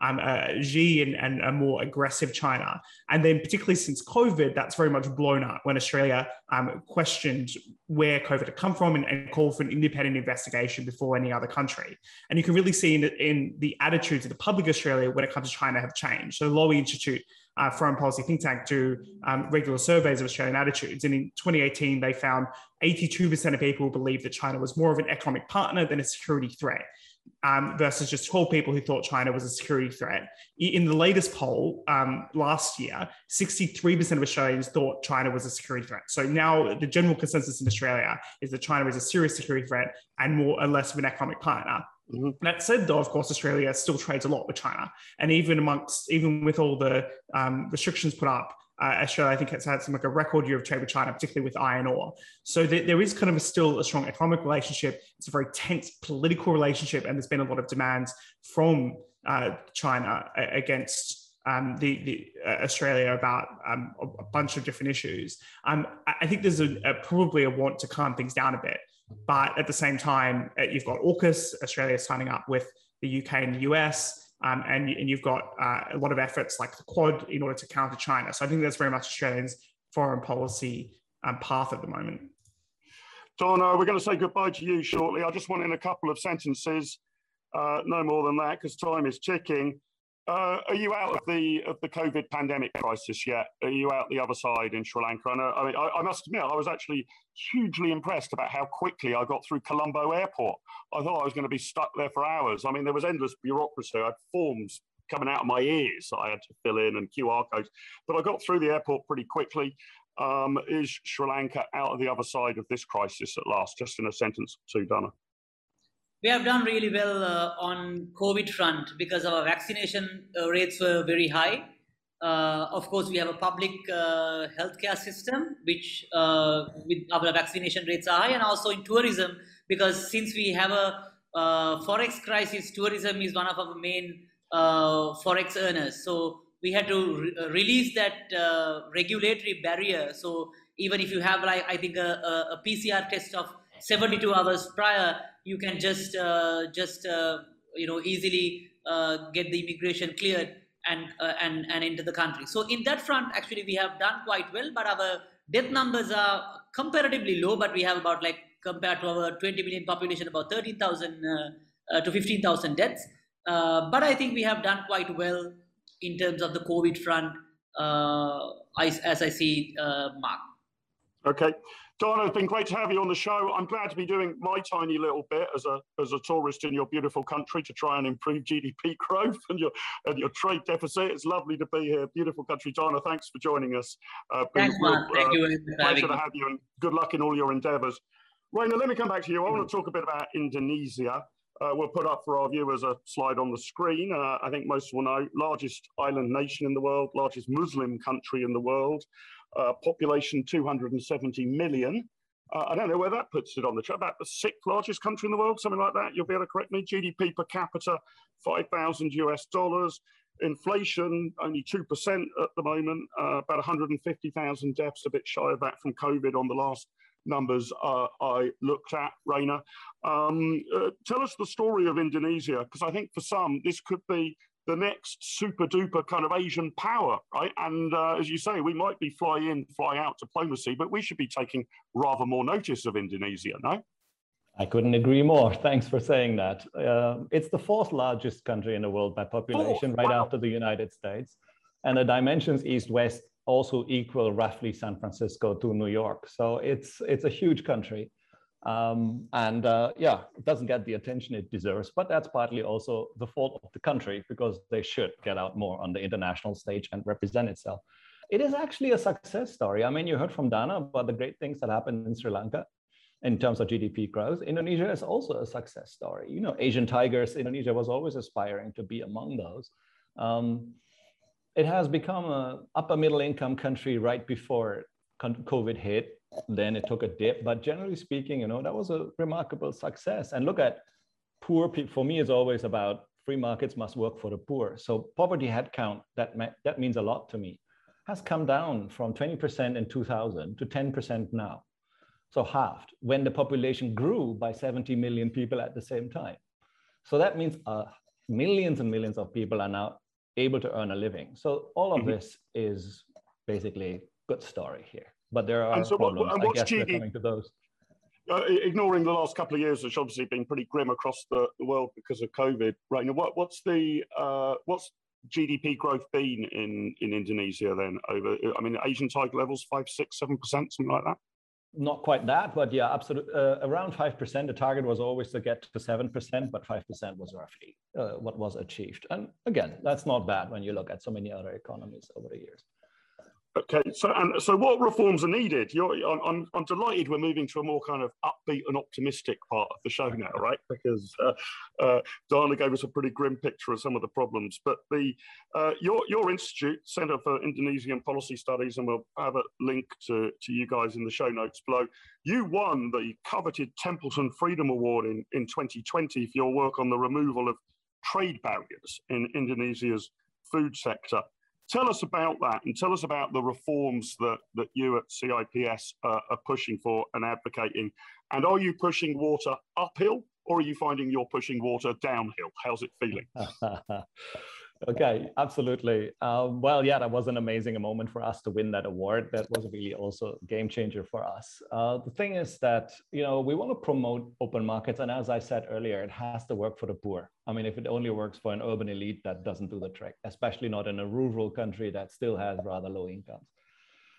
um, uh, Xi and, and, a more aggressive China. And then, particularly since COVID, that's very much blown up when Australia um, questioned where COVID had come from and, and, called for an independent investigation before any other country. And you can really see in the, in the attitudes of the public Australia when it comes to China have changed. So, the Lowy Institute uh, foreign policy think tank do um, regular surveys of Australian attitudes. And in 2018, they found 82% of people believed that China was more of an economic partner than a security threat. Um, versus just 12 people who thought China was a security threat. In the latest poll um, last year, 63% of Australians thought China was a security threat. So now the general consensus in Australia is that China is a serious security threat and more or less of an economic partner. Mm-hmm. That said, though, of course, Australia still trades a lot with China, and even amongst even with all the um, restrictions put up, uh, Australia I think has had some like a record year of trade with China, particularly with iron ore. So th- there is kind of a still a strong economic relationship. It's a very tense political relationship, and there's been a lot of demands from uh, China against. Um, the, the uh, Australia about um, a, bunch of different issues. Um, I think there's a, a, probably a want to calm things down a bit. But at the same time, uh, you've got AUKUS, Australia signing up with the UK and the US. Um, and, and you've got uh, a lot of efforts like the Quad in order to counter China. So I think that's very much Australia's foreign policy um, path at the moment. Donna, we're going to say goodbye to you shortly. I just want in a couple of sentences, uh, no more than that, because time is ticking. Uh, are you out of the of the COVID pandemic crisis yet? Are you out the other side in Sri Lanka? And, uh, I mean, I, I, must admit, I was actually hugely impressed about how quickly I got through Colombo Airport. I thought I was going to be stuck there for hours. I mean, there was endless bureaucracy. I had forms coming out of my ears that I had to fill in and QR codes, but I got through the airport pretty quickly. Um, is Sri Lanka out of the other side of this crisis at last? Just in a sentence or two, Donna we have done really well uh, on COVID front because our vaccination uh, rates were very high. Uh, of course, we have a public uh, healthcare system, which uh, with our vaccination rates are high, and also in tourism because since we have a uh, forex crisis, tourism is one of our main forex earners. So we had to re- release that regulatory barrier. So even if you have like I think a, a, a PCR test of 72 hours prior, you can just uh, just uh, you know easily uh, get the immigration cleared and uh, and and into the country. So in that front, actually, we have done quite well. But our death numbers are comparatively low. But we have about like compared to our 20 million population, about 13,000 uh, to 15,000 deaths. but I think we have done quite well in terms of the COVID front, as, as I see, Mark. Okay. Donna, it's been great to have you on the show. I'm glad to be doing my tiny little bit as a as a tourist in your beautiful country to try and improve GDP (laughs) growth and your and your trade deficit. It's lovely to be here. Beautiful country, Donna. Thanks for joining us. Uh, thanks, Mark. Thank uh, you. Pleasure to have you, and good luck in all your endeavours. Rainer, let me come back to you. I want to talk a bit about Indonesia. Uh, we'll put up for our viewers a slide on the screen. Uh, I think most will know, largest island nation in the world, largest Muslim country in the world uh, population 270 million. Uh, I don't know where that puts it on the chart. About the sixth largest country in the world, something like that. You'll be able to correct me. GDP per capita, 5,000 US dollars. inflation only 2% at the moment, uh, about 150,000 deaths, a bit shy of that from COVID on the last numbers uh, I looked at, Rainer. Um, uh, tell us the story of Indonesia, because I think for some, this could be the next super duper kind of Asian power, right? And uh, as you say, we might be fly in, fly out diplomacy, but we should be taking rather more notice of Indonesia, no? I couldn't agree more. Thanks for saying that. Uh, it's the fourth largest country in the world by population, right wow. after the United States. And the dimensions east west also equal roughly San Francisco to New York. So it's, it's a huge country. Um, and uh, yeah, it doesn't get the attention it deserves, but that's partly also the fault of the country because they should get out more on the international stage and represent itself. It is actually a success story. I mean, you heard from Dana about the great things that happened in Sri Lanka in terms of GDP growth. Indonesia is also a success story. You know, Asian tigers, Indonesia was always aspiring to be among those. Um, it has become a upper middle income country right before COVID hit then it took a dip. But generally speaking, you know, that was a remarkable success. And look at poor people. For me, it's always about free markets must work for the poor. So poverty headcount, that, that means a lot to me, has come down from 20% in 2000 to 10% now. So halved when the population grew by 70 million people at the same time. So that means uh, millions and millions of people are now able to earn a living. So all of mm-hmm. this is basically good story here but there are so problems. What, I guess GD, coming to those. Uh, ignoring the last couple of years, which obviously been pretty grim across the, the world because of COVID, right? Now, what, what's the uh, what's GDP growth been in in Indonesia then? Over, I mean, Asian tiger levels five, six, seven percent, something like that. Not quite that, but yeah, absolutely. Uh, around five percent. The target was always to get to seven percent, but five percent was roughly uh, what was achieved. And again, that's not bad when you look at so many other economies over the years. Okay, so and so what reforms are needed? You're, I'm, I'm delighted we're moving to a more kind of upbeat and optimistic part of the show now, right? Because uh, uh, Dana gave us a pretty grim picture of some of the problems. But the uh, your your institute, Centre for Indonesian Policy Studies, and we'll have a link to, to you guys in the show notes below. You won the coveted Templeton Freedom Award in, in 2020 for your work on the removal of trade barriers in Indonesia's food sector. Tell us about that and tell us about the reforms that, that you at CIPS uh, are pushing for and advocating. And are you pushing water uphill or are you finding you're pushing water downhill? How's it feeling? (laughs) Okay, absolutely. Um, well, yeah, that was an amazing moment for us to win that award. That was really also a game changer for us. Uh, the thing is that you know we want to promote open markets, and as I said earlier, it has to work for the poor. I mean, if it only works for an urban elite, that doesn't do the trick, especially not in a rural country that still has rather low incomes.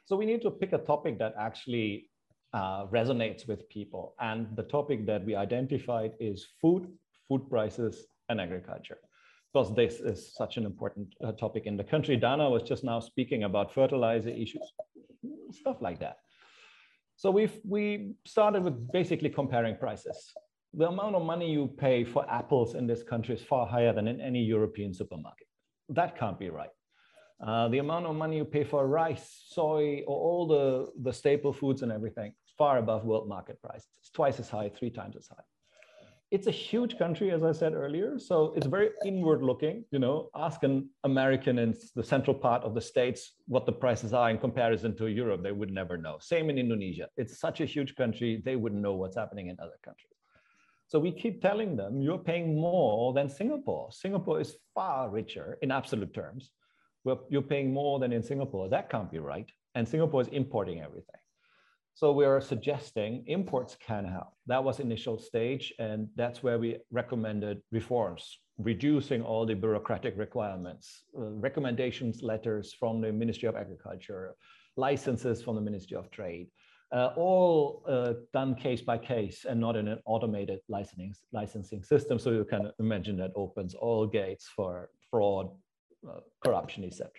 So we need to pick a topic that actually uh, resonates with people, and the topic that we identified is food, food prices, and agriculture because this is such an important uh, topic in the country. Dana was just now speaking about fertilizer issues, stuff like that. So we've we started with basically comparing prices. The amount of money you pay for apples in this country is far higher than in any European supermarket. That can't be right. Uh, the amount of money you pay for rice, soy, or all the, the staple foods and everything, far above world market price. It's twice as high, three times as high it's a huge country, as I said earlier. So it's very inward looking, you know, ask an American in the central part of the States what the prices are in comparison to Europe, they would never know. Same in Indonesia. It's such a huge country, they wouldn't know what's happening in other countries. So we keep telling them you're paying more than Singapore. Singapore is far richer in absolute terms. You're paying more than in Singapore. That can't be right. And Singapore is importing everything. So we are suggesting imports can help. That was initial stage, and that's where we recommended reforms, reducing all the bureaucratic requirements, uh, recommendations letters from the Ministry of Agriculture, licenses from the Ministry of Trade, uh, all uh, done case by case and not in an automated licensing, licensing system. So you can imagine that opens all gates for fraud, uh, corruption, etc.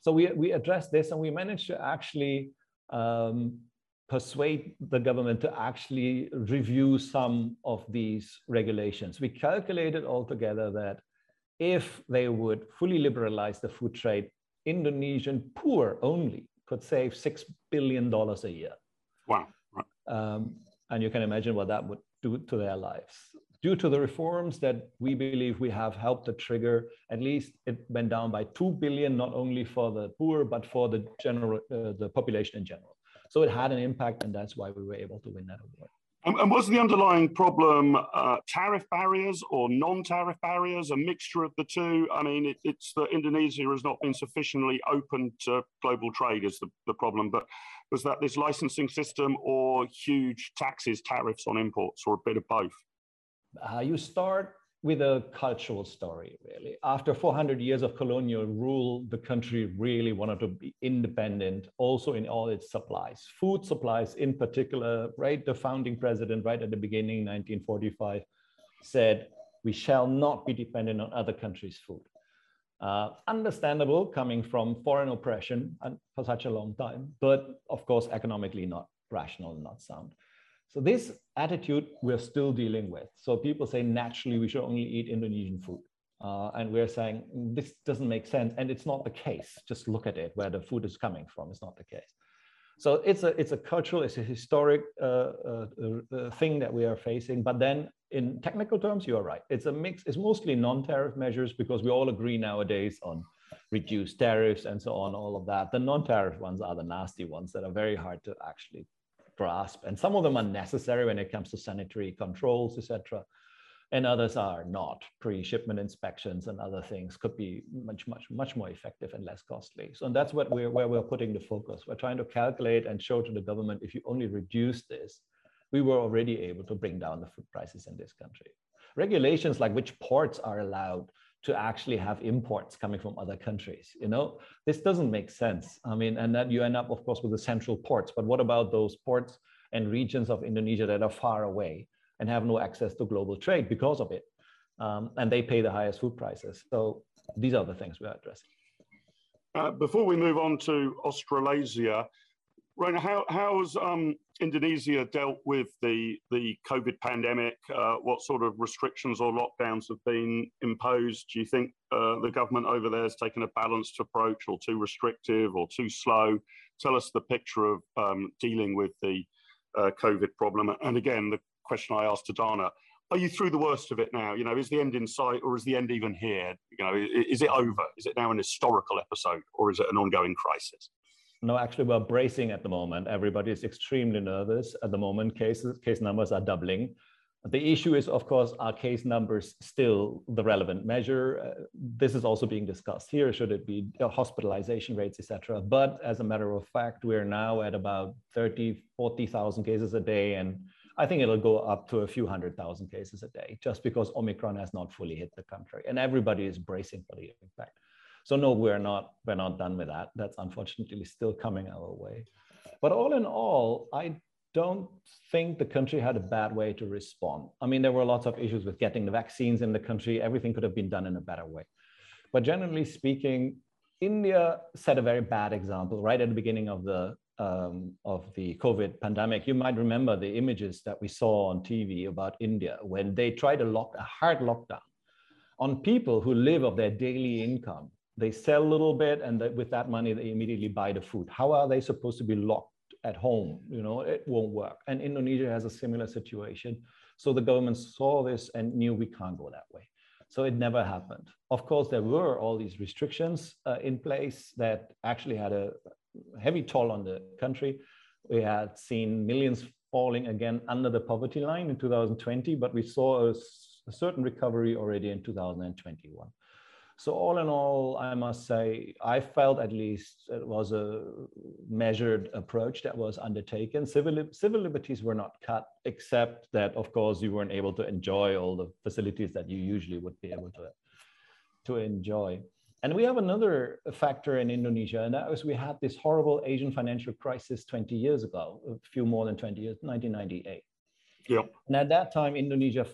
So we, we addressed this and we managed to actually um, persuade the government to actually review some of these regulations. We calculated altogether that if they would fully liberalize the food trade, Indonesian poor only could save $6 billion a year. Wow. Um, and you can imagine what that would do to their lives. due to the reforms that we believe we have helped to trigger, at least it went down by 2 billion, not only for the poor, but for the general, uh, the population in general. So it had an impact and that's why we were able to win that award. And, and was the underlying problem uh, tariff barriers or non-tariff barriers, a mixture of the two? I mean, it, it's that Indonesia has not been sufficiently open to global trade is the, the problem, but was that this licensing system or huge taxes, tariffs on imports, or a bit of both? Uh, you start with a cultural story, really. After 400 years of colonial rule, the country really wanted to be independent, also in all its supplies, food supplies in particular. Right, the founding president, right at the beginning, 1945, said, "We shall not be dependent on other countries' food." Uh, understandable, coming from foreign oppression for such a long time, but of course, economically not rational, not sound. So this attitude we're still dealing with. So people say naturally we should only eat Indonesian food. Uh, and we're saying this doesn't make sense. And it's not the case. Just look at it, where the food is coming from. It's not the case. So it's a, it's a cultural, it's a historic uh, uh, uh thing that we are facing. But then in technical terms, you are right. It's a mix, it's mostly non-tariff measures because we all agree nowadays on reduced tariffs and so on, all of that. The non-tariff ones are the nasty ones that are very hard to actually grasp. And some of them are necessary when it comes to sanitary controls, etc. And others are not. Pre-shipment inspections and other things could be much, much, much more effective and less costly. So that's what we're where we're putting the focus. We're trying to calculate and show to the government if you only reduce this, we were already able to bring down the food prices in this country. Regulations like which ports are allowed, to actually have imports coming from other countries. You know, this doesn't make sense. I mean, and then you end up, of course, with the central ports. But what about those ports and regions of Indonesia that are far away and have no access to global trade because of it? Um, and they pay the highest food prices. So these are the things we are addressing. Uh, before we move on to Australasia, How, how has um, Indonesia dealt with the, the COVID pandemic? Uh, what sort of restrictions or lockdowns have been imposed? Do you think uh, the government over there has taken a balanced approach or too restrictive or too slow? Tell us the picture of um, dealing with the uh, COVID problem. And again, the question I asked to Dana, are you through the worst of it now? You know, is the end in sight or is the end even here? You know, is it over? Is it now an historical episode or is it an ongoing crisis? No, actually, we're bracing at the moment. Everybody is extremely nervous at the moment. Cases, case numbers are doubling. The issue is, of course, are case numbers still the relevant measure? Uh, this is also being discussed here. Should it be uh, hospitalization rates, etc.? But as a matter of fact, we're now at about 30, 40,000 cases a day. And I think it'll go up to a few hundred thousand cases a day just because Omicron has not fully hit the country. And everybody is bracing for the impact. So no, we're not we're not done with that. That's unfortunately still coming our way. But all in all, I don't think the country had a bad way to respond. I mean, there were lots of issues with getting the vaccines in the country. Everything could have been done in a better way. But generally speaking, India set a very bad example right at the beginning of the um, of the COVID pandemic. You might remember the images that we saw on TV about India when they tried to lock a hard lockdown on people who live of their daily income they sell a little bit and with that money they immediately buy the food. How are they supposed to be locked at home? You know it won't work. And indonesia has a similar situation. So the government saw this and knew we can't go that way. So it never happened. Of course there were all these restrictions uh, in place that actually had a heavy toll on the country. We had seen millions falling again under the poverty line in 2020 but we saw a, a certain recovery already in 2021 so all in all, I must say, I felt at least it was a measured approach that was undertaken. Civil, civil liberties were not cut, except that, of course, you weren't able to enjoy all the facilities that you usually would be able to, to enjoy. And we have another factor in Indonesia, and that was we had this horrible Asian financial crisis 20 years ago, a few more than 20 years, 1998. Yeah. And at that time, Indonesia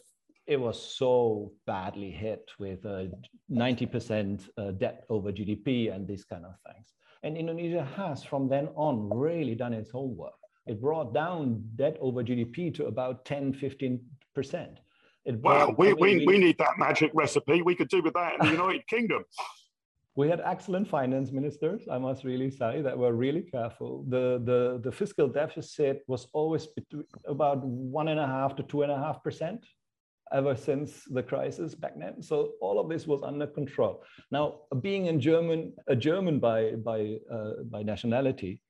it was so badly hit with uh, 90% uh, debt over GDP and these kind of things. And Indonesia has from then on really done its homework. It brought down debt over GDP to about 10, 15%. It wow, we, we, we need that magic recipe. We could do with that in the United Kingdom. (laughs) We had excellent finance ministers, I must really say, that were really careful. The, the, the fiscal deficit was always between about one and a half to two and a half percent ever since the crisis back then. So all of this was under control. Now, being in German, a German by by uh, by nationality,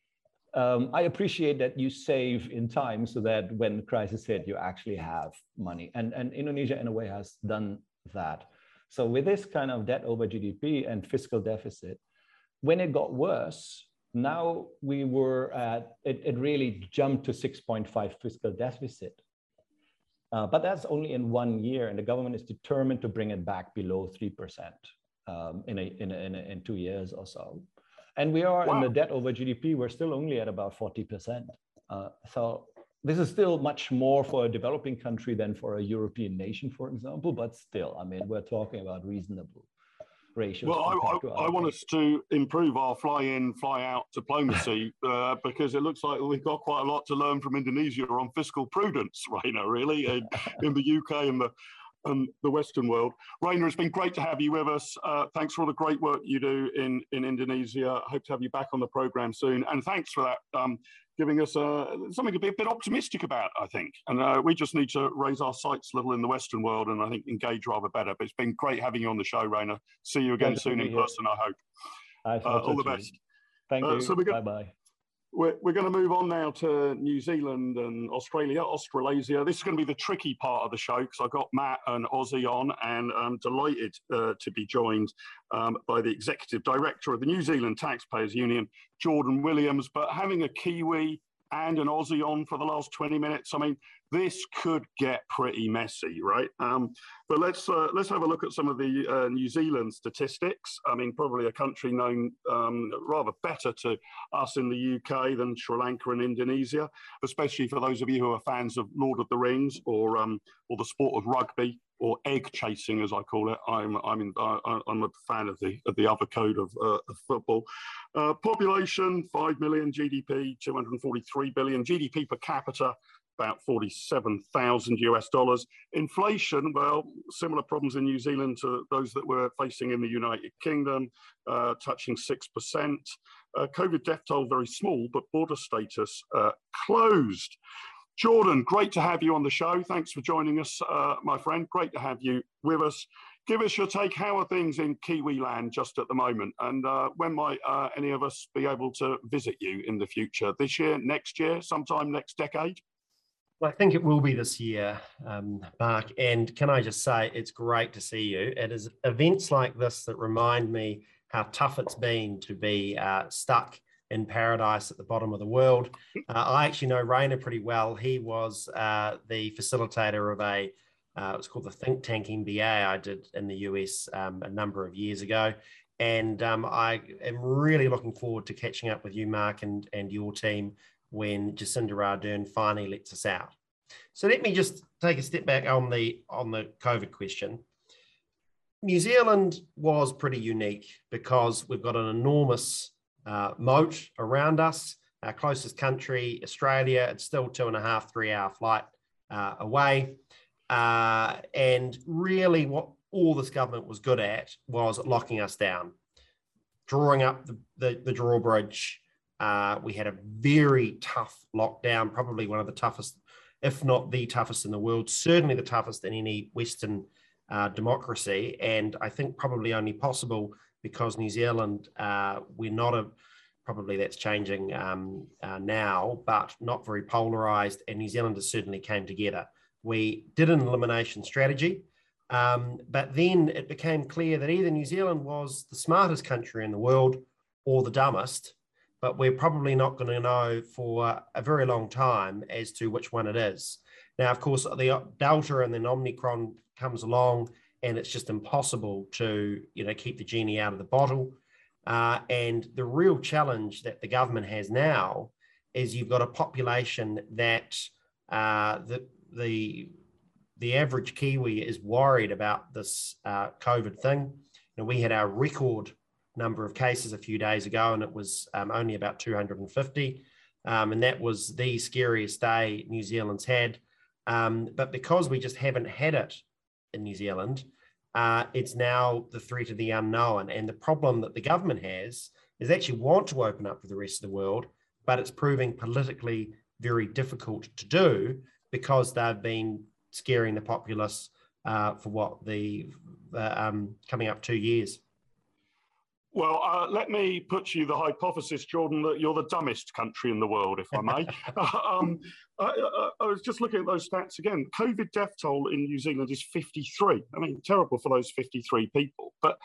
um, I appreciate that you save in time so that when crisis hit, you actually have money. And and Indonesia in a way has done that. So with this kind of debt over GDP and fiscal deficit, when it got worse, now we were at it, it really jumped to 6.5 fiscal deficit uh, but that's only in one year, and the government is determined to bring it back below 3% um, in, a, in, a, in, a, in, two years or so. And we are wow. in the debt over GDP, we're still only at about 40%. Uh, so this is still much more for a developing country than for a European nation, for example, but still, I mean, we're talking about reasonable ratios. Well, I, I, I want us to improve our fly-in, fly-out diplomacy (laughs) uh, because it looks like we've got quite a lot to learn from Indonesia on fiscal prudence, (laughs) Rainer, really, in, in the UK and the and the Western world. Rainer, it's been great to have you with us. Uh, thanks for all the great work you do in, in Indonesia. Hope to have you back on the program soon. And thanks for that um, giving us uh, something to be a bit optimistic about, I think. And uh, we just need to raise our sights a little in the Western world and I think engage rather better. But it's been great having you on the show, Rainer. See you again soon in person, I hope. I uh, all the best. Thank uh, you. So bye bye. We're, we're going to move on now to New Zealand and Australia, Australasia. This is going to be the tricky part of the show because I've got Matt and Aussie on, and I'm delighted uh, to be joined um, by the Executive Director of the New Zealand Taxpayers Union, Jordan Williams. But having a Kiwi and an Aussie on for the last 20 minutes. I mean, this could get pretty messy, right? Um, but let's uh, let's have a look at some of the uh, New Zealand statistics. I mean, probably a country known um, rather better to us in the UK than Sri Lanka and Indonesia, especially for those of you who are fans of Lord of the Rings or um, or the sport of rugby or egg chasing, as I call it. I'm I'm in, I, am a fan of the of the other code of, uh, of football. Uh, population five million, GDP 243 billion, GDP per capita about 47,000 US dollars. Inflation, well, similar problems in New Zealand to those that we're facing in the United Kingdom, uh, touching 6%. Uh, COVID death toll very small, but border status uh, closed. Jordan, great to have you on the show. Thanks for joining us, uh, my friend. Great to have you with us. Give us your take. How are things in Kiwi land just at the moment? And uh, when might uh, any of us be able to visit you in the future? This year, next year, sometime next decade? Well, I think it will be this year, um, Mark. And can I just say, it's great to see you. It is events like this that remind me how tough it's been to be uh, stuck in paradise at the bottom of the world. Uh, I actually know Rainer pretty well. He was uh, the facilitator of a, uh, it was called the Think Tank MBA I did in the US um, a number of years ago. And um, I am really looking forward to catching up with you, Mark, and, and your team when Jacinda Ardern finally lets us out. So let me just take a step back on the on the COVID question. New Zealand was pretty unique because we've got an enormous uh, moat around us. Our closest country, Australia, it's still two and a half, three hour flight uh, away. Uh, and really, what all this government was good at was locking us down, drawing up the, the, the drawbridge. Uh, we had a very tough lockdown, probably one of the toughest, if not the toughest in the world, certainly the toughest in any Western uh, democracy. And I think probably only possible because New Zealand, uh, we're not a, probably that's changing um, uh, now, but not very polarized. And New Zealanders certainly came together. We did an elimination strategy, um, but then it became clear that either New Zealand was the smartest country in the world or the dumbest, but we're probably not going to know for a very long time as to which one it is. Now, of course, the Delta and then Omicron comes along and it's just impossible to you know keep the genie out of the bottle. Uh, and the real challenge that the government has now is you've got a population that uh, the the the average Kiwi is worried about this uh, COVID thing. And we had our record number of cases a few days ago, and it was um, only about 250. Um, and that was the scariest day New Zealand's had. Um, but because we just haven't had it in New Zealand, uh, it's now the threat of the unknown. And the problem that the government has is actually want to open up for the rest of the world, but it's proving politically very difficult to do because they've been scaring the populace uh, for what the um, coming up two years. Well, uh, let me put you the hypothesis, Jordan, that you're the dumbest country in the world, if I may. (laughs) (laughs) um, I, I, I, was just looking at those stats again. COVID death toll in New Zealand is 53. I mean, terrible for those 53 people. But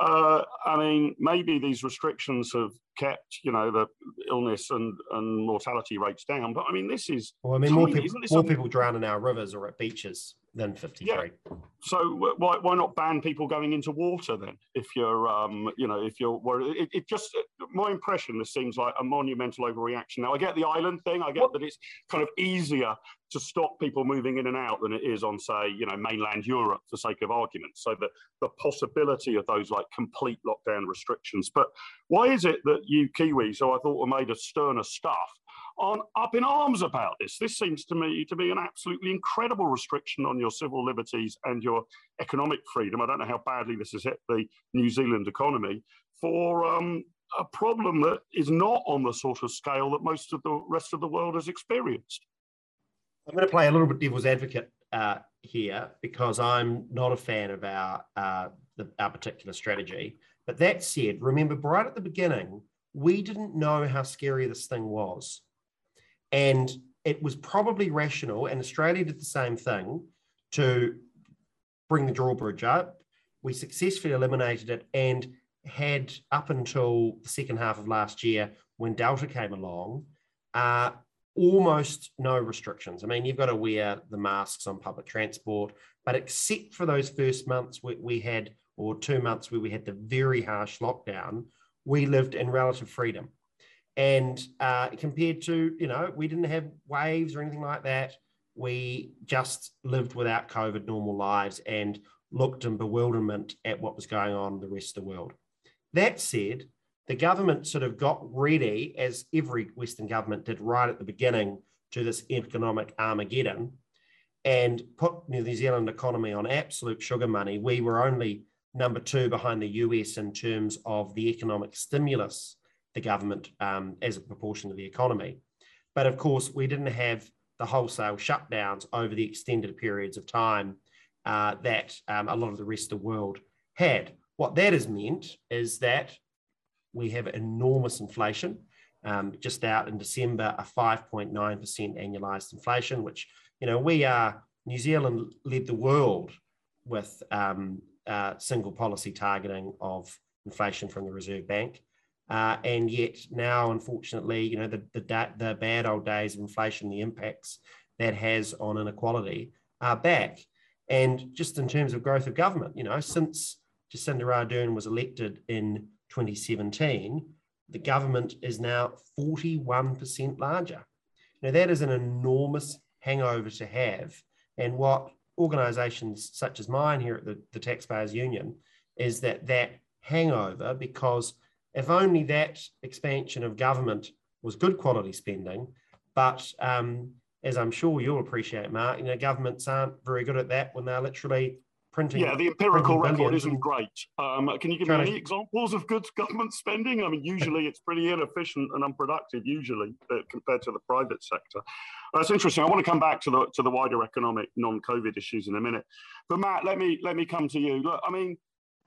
uh, I mean, maybe these restrictions have kept, you know, the illness and, and mortality rates down. But I mean, this is. Well, I mean, more people, more people drown in our rivers or at beaches than 53. Yeah. So why, why not ban people going into water then? If you're, um, you know, if you're worried, it, it just, my impression, this seems like a monumental overreaction. Now, I get the island thing. I get what? that it's kind of easier to stop people moving in and out than it is on, say, you know, mainland Europe for sake of argument. So the, the possibility of those like complete lockdown restrictions. But why is it that you Kiwis, who I thought were made of sterner stuff, aren't up in arms about this. This seems to me to be an absolutely incredible restriction on your civil liberties and your economic freedom. I don't know how badly this has hit the New Zealand economy for um, a problem that is not on the sort of scale that most of the rest of the world has experienced. I'm going to play a little bit devil's advocate uh, here because I'm not a fan of our, uh, the, our particular strategy. But that said, remember right at the beginning, we didn't know how scary this thing was. And it was probably rational, and Australia did the same thing to bring the drawbridge up. We successfully eliminated it and had up until the second half of last year when Delta came along, uh, almost no restrictions. I mean, you've got to wear the masks on public transport, but except for those first months we, we had, or two months where we had the very harsh lockdown, we lived in relative freedom. And uh, compared to, you know, we didn't have waves or anything like that. We just lived without COVID normal lives and looked in bewilderment at what was going on in the rest of the world. That said, the government sort of got ready, as every Western government did right at the beginning, to this economic Armageddon and put New Zealand economy on absolute sugar money. We were only number two behind the US in terms of the economic stimulus the government um, as a proportion of the economy. But of course, we didn't have the wholesale shutdowns over the extended periods of time uh, that um, a lot of the rest of the world had. What that has meant is that we have enormous inflation. Um, just out in December, a 5.9% annualized inflation, which, you know, we are, New Zealand led the world with um, uh, single policy targeting of inflation from the Reserve Bank. Uh, and yet now, unfortunately, you know, the, the, the bad old days of inflation, the impacts that has on inequality are back. And just in terms of growth of government, you know, since Jacinda Ardern was elected in 2017, the government is now 41% larger. Now, that is an enormous hangover to have. And what organisations such as mine here at the, the Taxpayers Union is that that hangover, because if only that expansion of government was good quality spending, but um, as I'm sure you'll appreciate, Mark, you know, governments aren't very good at that when they're literally printing. Yeah, the empirical record isn't great. Um, can you give me any to... examples of good government spending? I mean, usually it's pretty inefficient and unproductive, usually uh, compared to the private sector. That's interesting. I want to come back to the to the wider economic non-COVID issues in a minute, but Matt, let me let me come to you. Look, I mean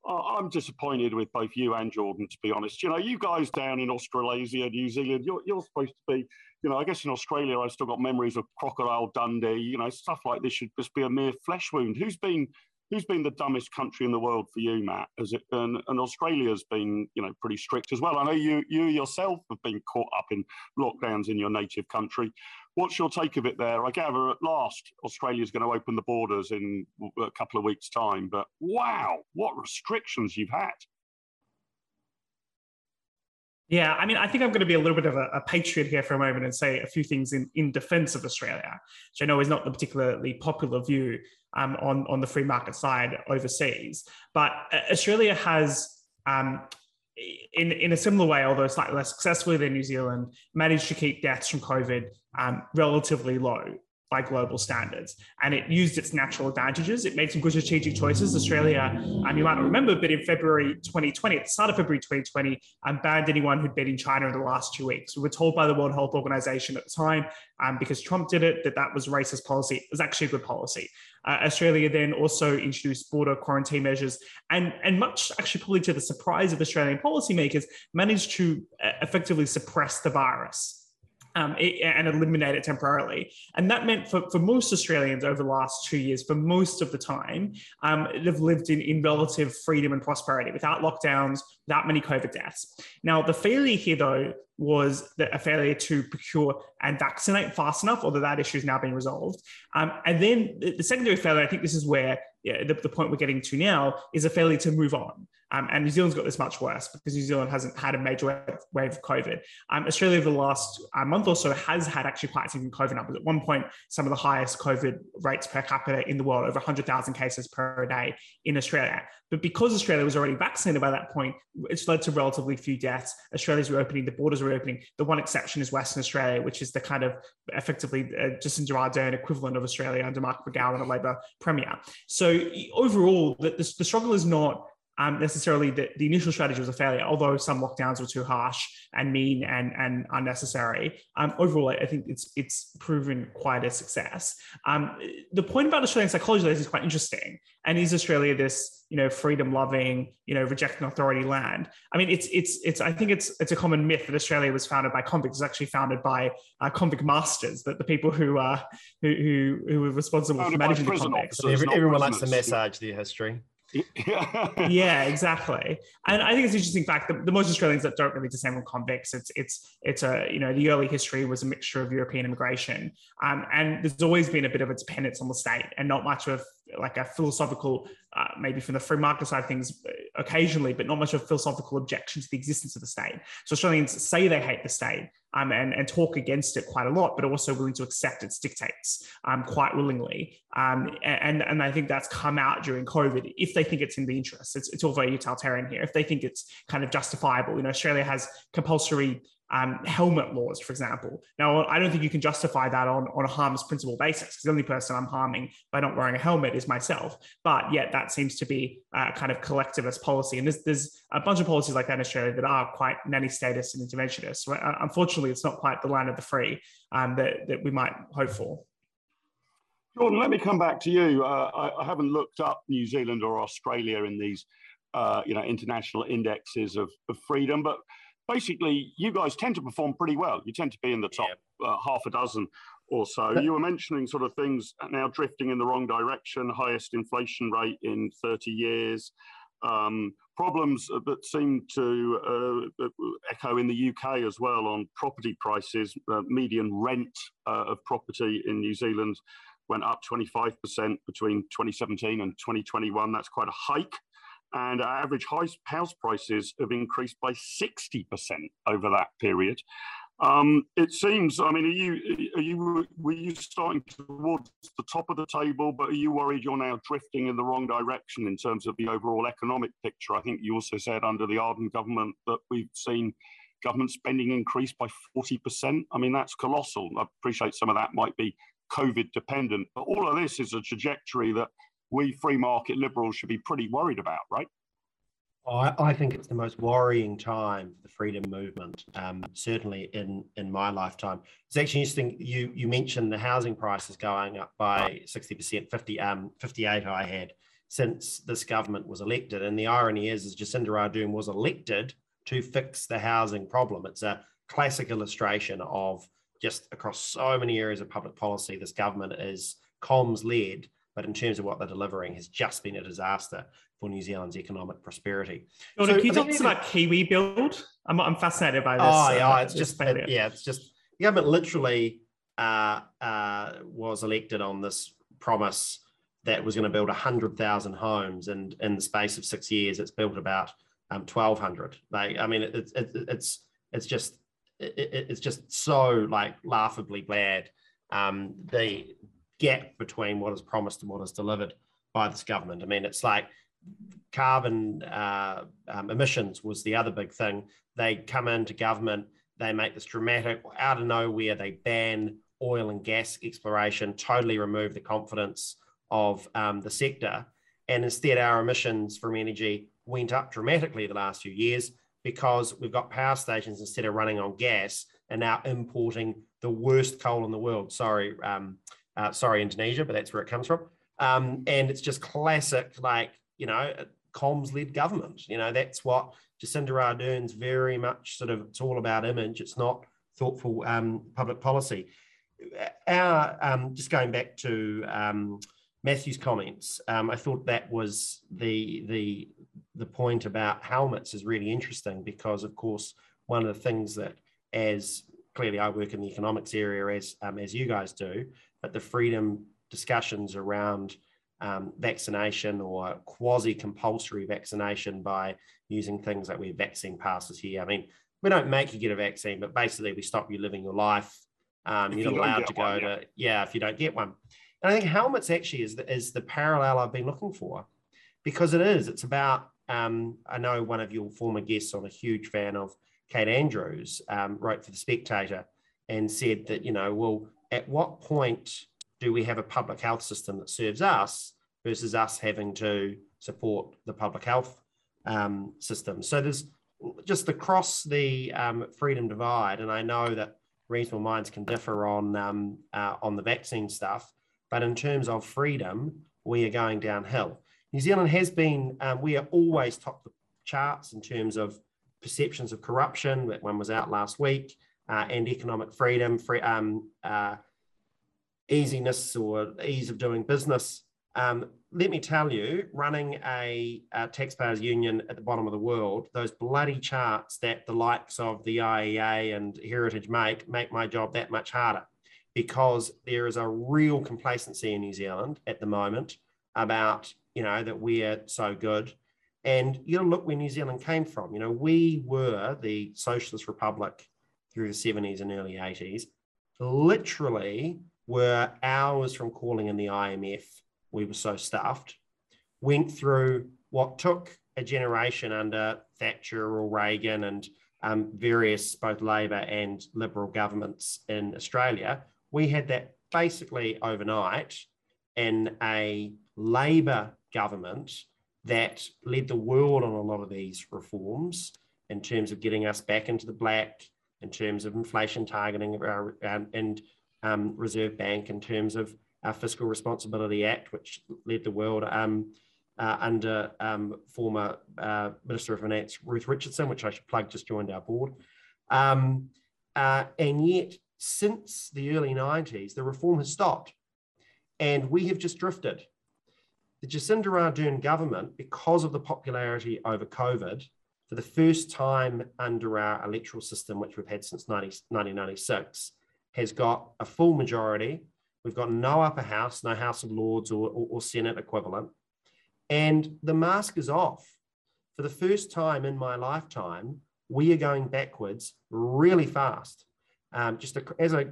I'm disappointed with both you and Jordan, to be honest. You know, you guys down in Australasia, New Zealand, you're, you're supposed to be, you know, I guess in Australia, I've still got memories of Crocodile Dundee. You know, stuff like this should just be a mere flesh wound. Who's been who's been the dumbest country in the world for you, Matt? Has it been, and Australia's been, you know, pretty strict as well. I know you you yourself have been caught up in lockdowns in your native country. What's your take of it there? I gather at last Australia's going to open the borders in a couple of weeks' time, but wow, what restrictions you've had. Yeah, I mean, I think I'm going to be a little bit of a, a, patriot here for a moment and say a few things in, in defense of Australia, which I know is not the particularly popular view um, on, on the free market side overseas. But uh, Australia has um, in, in a similar way, although slightly less successfully than New Zealand, managed to keep deaths from COVID um, relatively low by global standards. And it used its natural advantages. It made some good strategic choices. Australia, um, you might not remember, but in February 2020, at the start of February 2020, um, banned anyone who'd been in China in the last two weeks. We were told by the World Health Organization at the time, um, because Trump did it, that that was racist policy. It was actually a good policy. Uh, Australia then also introduced border quarantine measures, and, and much actually probably to the surprise of Australian policymakers, managed to uh, effectively suppress the virus um, and eliminate it temporarily. And that meant for, for most Australians over the last two years, for most of the time, um, they've lived in, in relative freedom and prosperity without lockdowns, without many COVID deaths. Now, the failure here, though, was a failure to procure and vaccinate fast enough, although that issue is now being resolved. Um, and then the, the, secondary failure, I think this is where yeah, the, the, point we're getting to now, is a failure to move on. Um, and New Zealand's got this much worse because New Zealand hasn't had a major wave, of COVID. Um, Australia, over the last uh, month or so, has had actually quite significant COVID numbers. At one point, some of the highest COVID rates per capita in the world, over 100,000 cases per day in Australia. But because Australia was already vaccinated by that point, it's led to relatively few deaths. Australia's reopening, the borders are reopening. The one exception is Western Australia, which is the kind of effectively uh, Jacinda Ardern equivalent of Australia under Mark McGowan, a Labor premier. So overall, the, the, the struggle is not um, necessarily the, the initial strategy was a failure, although some lockdowns were too harsh and mean and, and unnecessary. Um, overall, I think it's it's proven quite a success. Um, the point about Australian psychology is quite interesting. And is Australia this you know freedom loving you know rejecting authority land? I mean, it's it's it's I think it's it's a common myth that Australia was founded by convicts. It's actually founded by uh, convict masters, that the people who uh, who who, who were responsible founded for managing the convicts. Every, everyone likes to massage their history. (laughs) yeah, exactly. And I think it's an interesting fact that the most Australians that don't really descend from convicts, it's it's it's a you know the early history was a mixture of European immigration, um, and there's always been a bit of a dependence on the state and not much of like a philosophical, uh, maybe from the free market side of things, uh, occasionally, but not much of a philosophical objection to the existence of the state. So Australians say they hate the state um, and, and talk against it quite a lot, but also willing to accept its dictates um, quite willingly. Um, and, and I think that's come out during COVID if they think it's in the interest. It's, it's all very utilitarian here. If they think it's kind of justifiable, you know, Australia has compulsory um, helmet laws, for example. Now, I don't think you can justify that on, on a harmless principle basis because the only person I'm harming by not wearing a helmet is myself. But yet, that seems to be a kind of collectivist policy. And there's, there's a bunch of policies like that in Australia that are quite nanny status and interventionist. So, uh, unfortunately, it's not quite the land of the free um, that, that we might hope for. Jordan, let me come back to you. Uh, I, I, haven't looked up New Zealand or Australia in these, uh, you know, international indexes of, of freedom, but basically, you guys tend to perform pretty well. You tend to be in the top yeah. uh, half a dozen or so. You were mentioning sort of things now drifting in the wrong direction, highest inflation rate in 30 years. Um, problems that seem to uh, echo in the UK as well on property prices. Uh, median rent uh, of property in New Zealand went up 25% between 2017 and 2021. That's quite a hike and our average house prices have increased by 60% over that period. Um, it seems, I mean, are you, are you, were you starting towards the top of the table, but are you worried you're now drifting in the wrong direction in terms of the overall economic picture? I think you also said under the Ardern government that we've seen government spending increase by 40%. I mean, that's colossal. I appreciate some of that might be COVID dependent, but all of this is a trajectory that we free market liberals should be pretty worried about, right? I, I think it's the most worrying time for the freedom movement, um, certainly in, in my lifetime. It's actually interesting. You you mentioned the housing prices going up by 60%, 50, um, 58 I had since this government was elected. And the irony is, is Jacinda Ardern was elected to fix the housing problem. It's a classic illustration of just across so many areas of public policy, this government is comms led but in terms of what they're delivering, has just been a disaster for New Zealand's economic prosperity. so, can you talk to about KiwiBuild? I'm, I'm fascinated by this. Oh, yeah, uh, it's just, it, yeah, it's just, the government literally uh, uh, was elected on this promise that was going to build 100,000 homes, and in the space of six years, it's built about um, 1,200. Like, I mean, it's it, it's it's just it, it's just so like laughably bad. Um, the gap between what is promised and what is delivered by this government. I mean, it's like carbon uh, um, emissions was the other big thing. They come into government, they make this dramatic, out of nowhere, they ban oil and gas exploration, totally remove the confidence of um, the sector. And instead, our emissions from energy went up dramatically the last few years because we've got power stations instead of running on gas and now importing the worst coal in the world. Sorry, um, uh, sorry, Indonesia, but that's where it comes from. Um, and it's just classic, like, you know, comms led government. You know, that's what Jacinda Ardern's very much sort of, it's all about image. It's not thoughtful um, public policy. Our, um, just going back to um, Matthew's comments, um, I thought that was the, the, the point about helmets is really interesting because, of course, one of the things that as clearly I work in the economics area as, um, as you guys do, but the freedom discussions around um, vaccination or quasi compulsory vaccination by using things like we have vaccine passes here. I mean, we don't make you get a vaccine, but basically we stop you living your life. Um, you're not allowed to go one, yeah. to, yeah, if you don't get one. And I think helmets actually is the, is the parallel I've been looking for because it is. It's about, um, I know one of your former guests, I'm a huge fan of Kate Andrews, um, wrote for The Spectator and said that, you know, well, at what point do we have a public health system that serves us versus us having to support the public health um, system? So there's just across the um, freedom divide, and I know that reasonable minds can differ on um, uh, on the vaccine stuff, but in terms of freedom, we are going downhill. New Zealand has been, um, we are always top the charts in terms of perceptions of corruption. That one was out last week, uh, and economic freedom, free, um, uh, easiness or ease of doing business. Um, let me tell you, running a, a, taxpayers union at the bottom of the world, those bloody charts that the likes of the IEA and Heritage make make my job that much harder because there is a real complacency in New Zealand at the moment about, you know, that we're so good. And you know, look where New Zealand came from. You know, we were the socialist republic through the 70s and early 80s, literally were hours from calling in the IMF. We were so stuffed. Went through what took a generation under Thatcher or Reagan and um, various both Labor and Liberal governments in Australia. We had that basically overnight in a Labor government that led the world on a lot of these reforms in terms of getting us back into the black, in terms of inflation targeting, um, and um, Reserve Bank in terms of our Fiscal Responsibility Act, which led the world um, uh, under um, former uh, Minister of Finance Ruth Richardson, which I should plug, just joined our board. Um, uh, and yet, since the early 90s, the reform has stopped and we have just drifted. The Jacinda Ardern government, because of the popularity over COVID, for the first time under our electoral system, which we've had since 90, 1996, has got a full majority. We've got no upper house, no House of Lords or, or, or Senate equivalent. And the mask is off. For the first time in my lifetime, we are going backwards really fast. Um, just as I,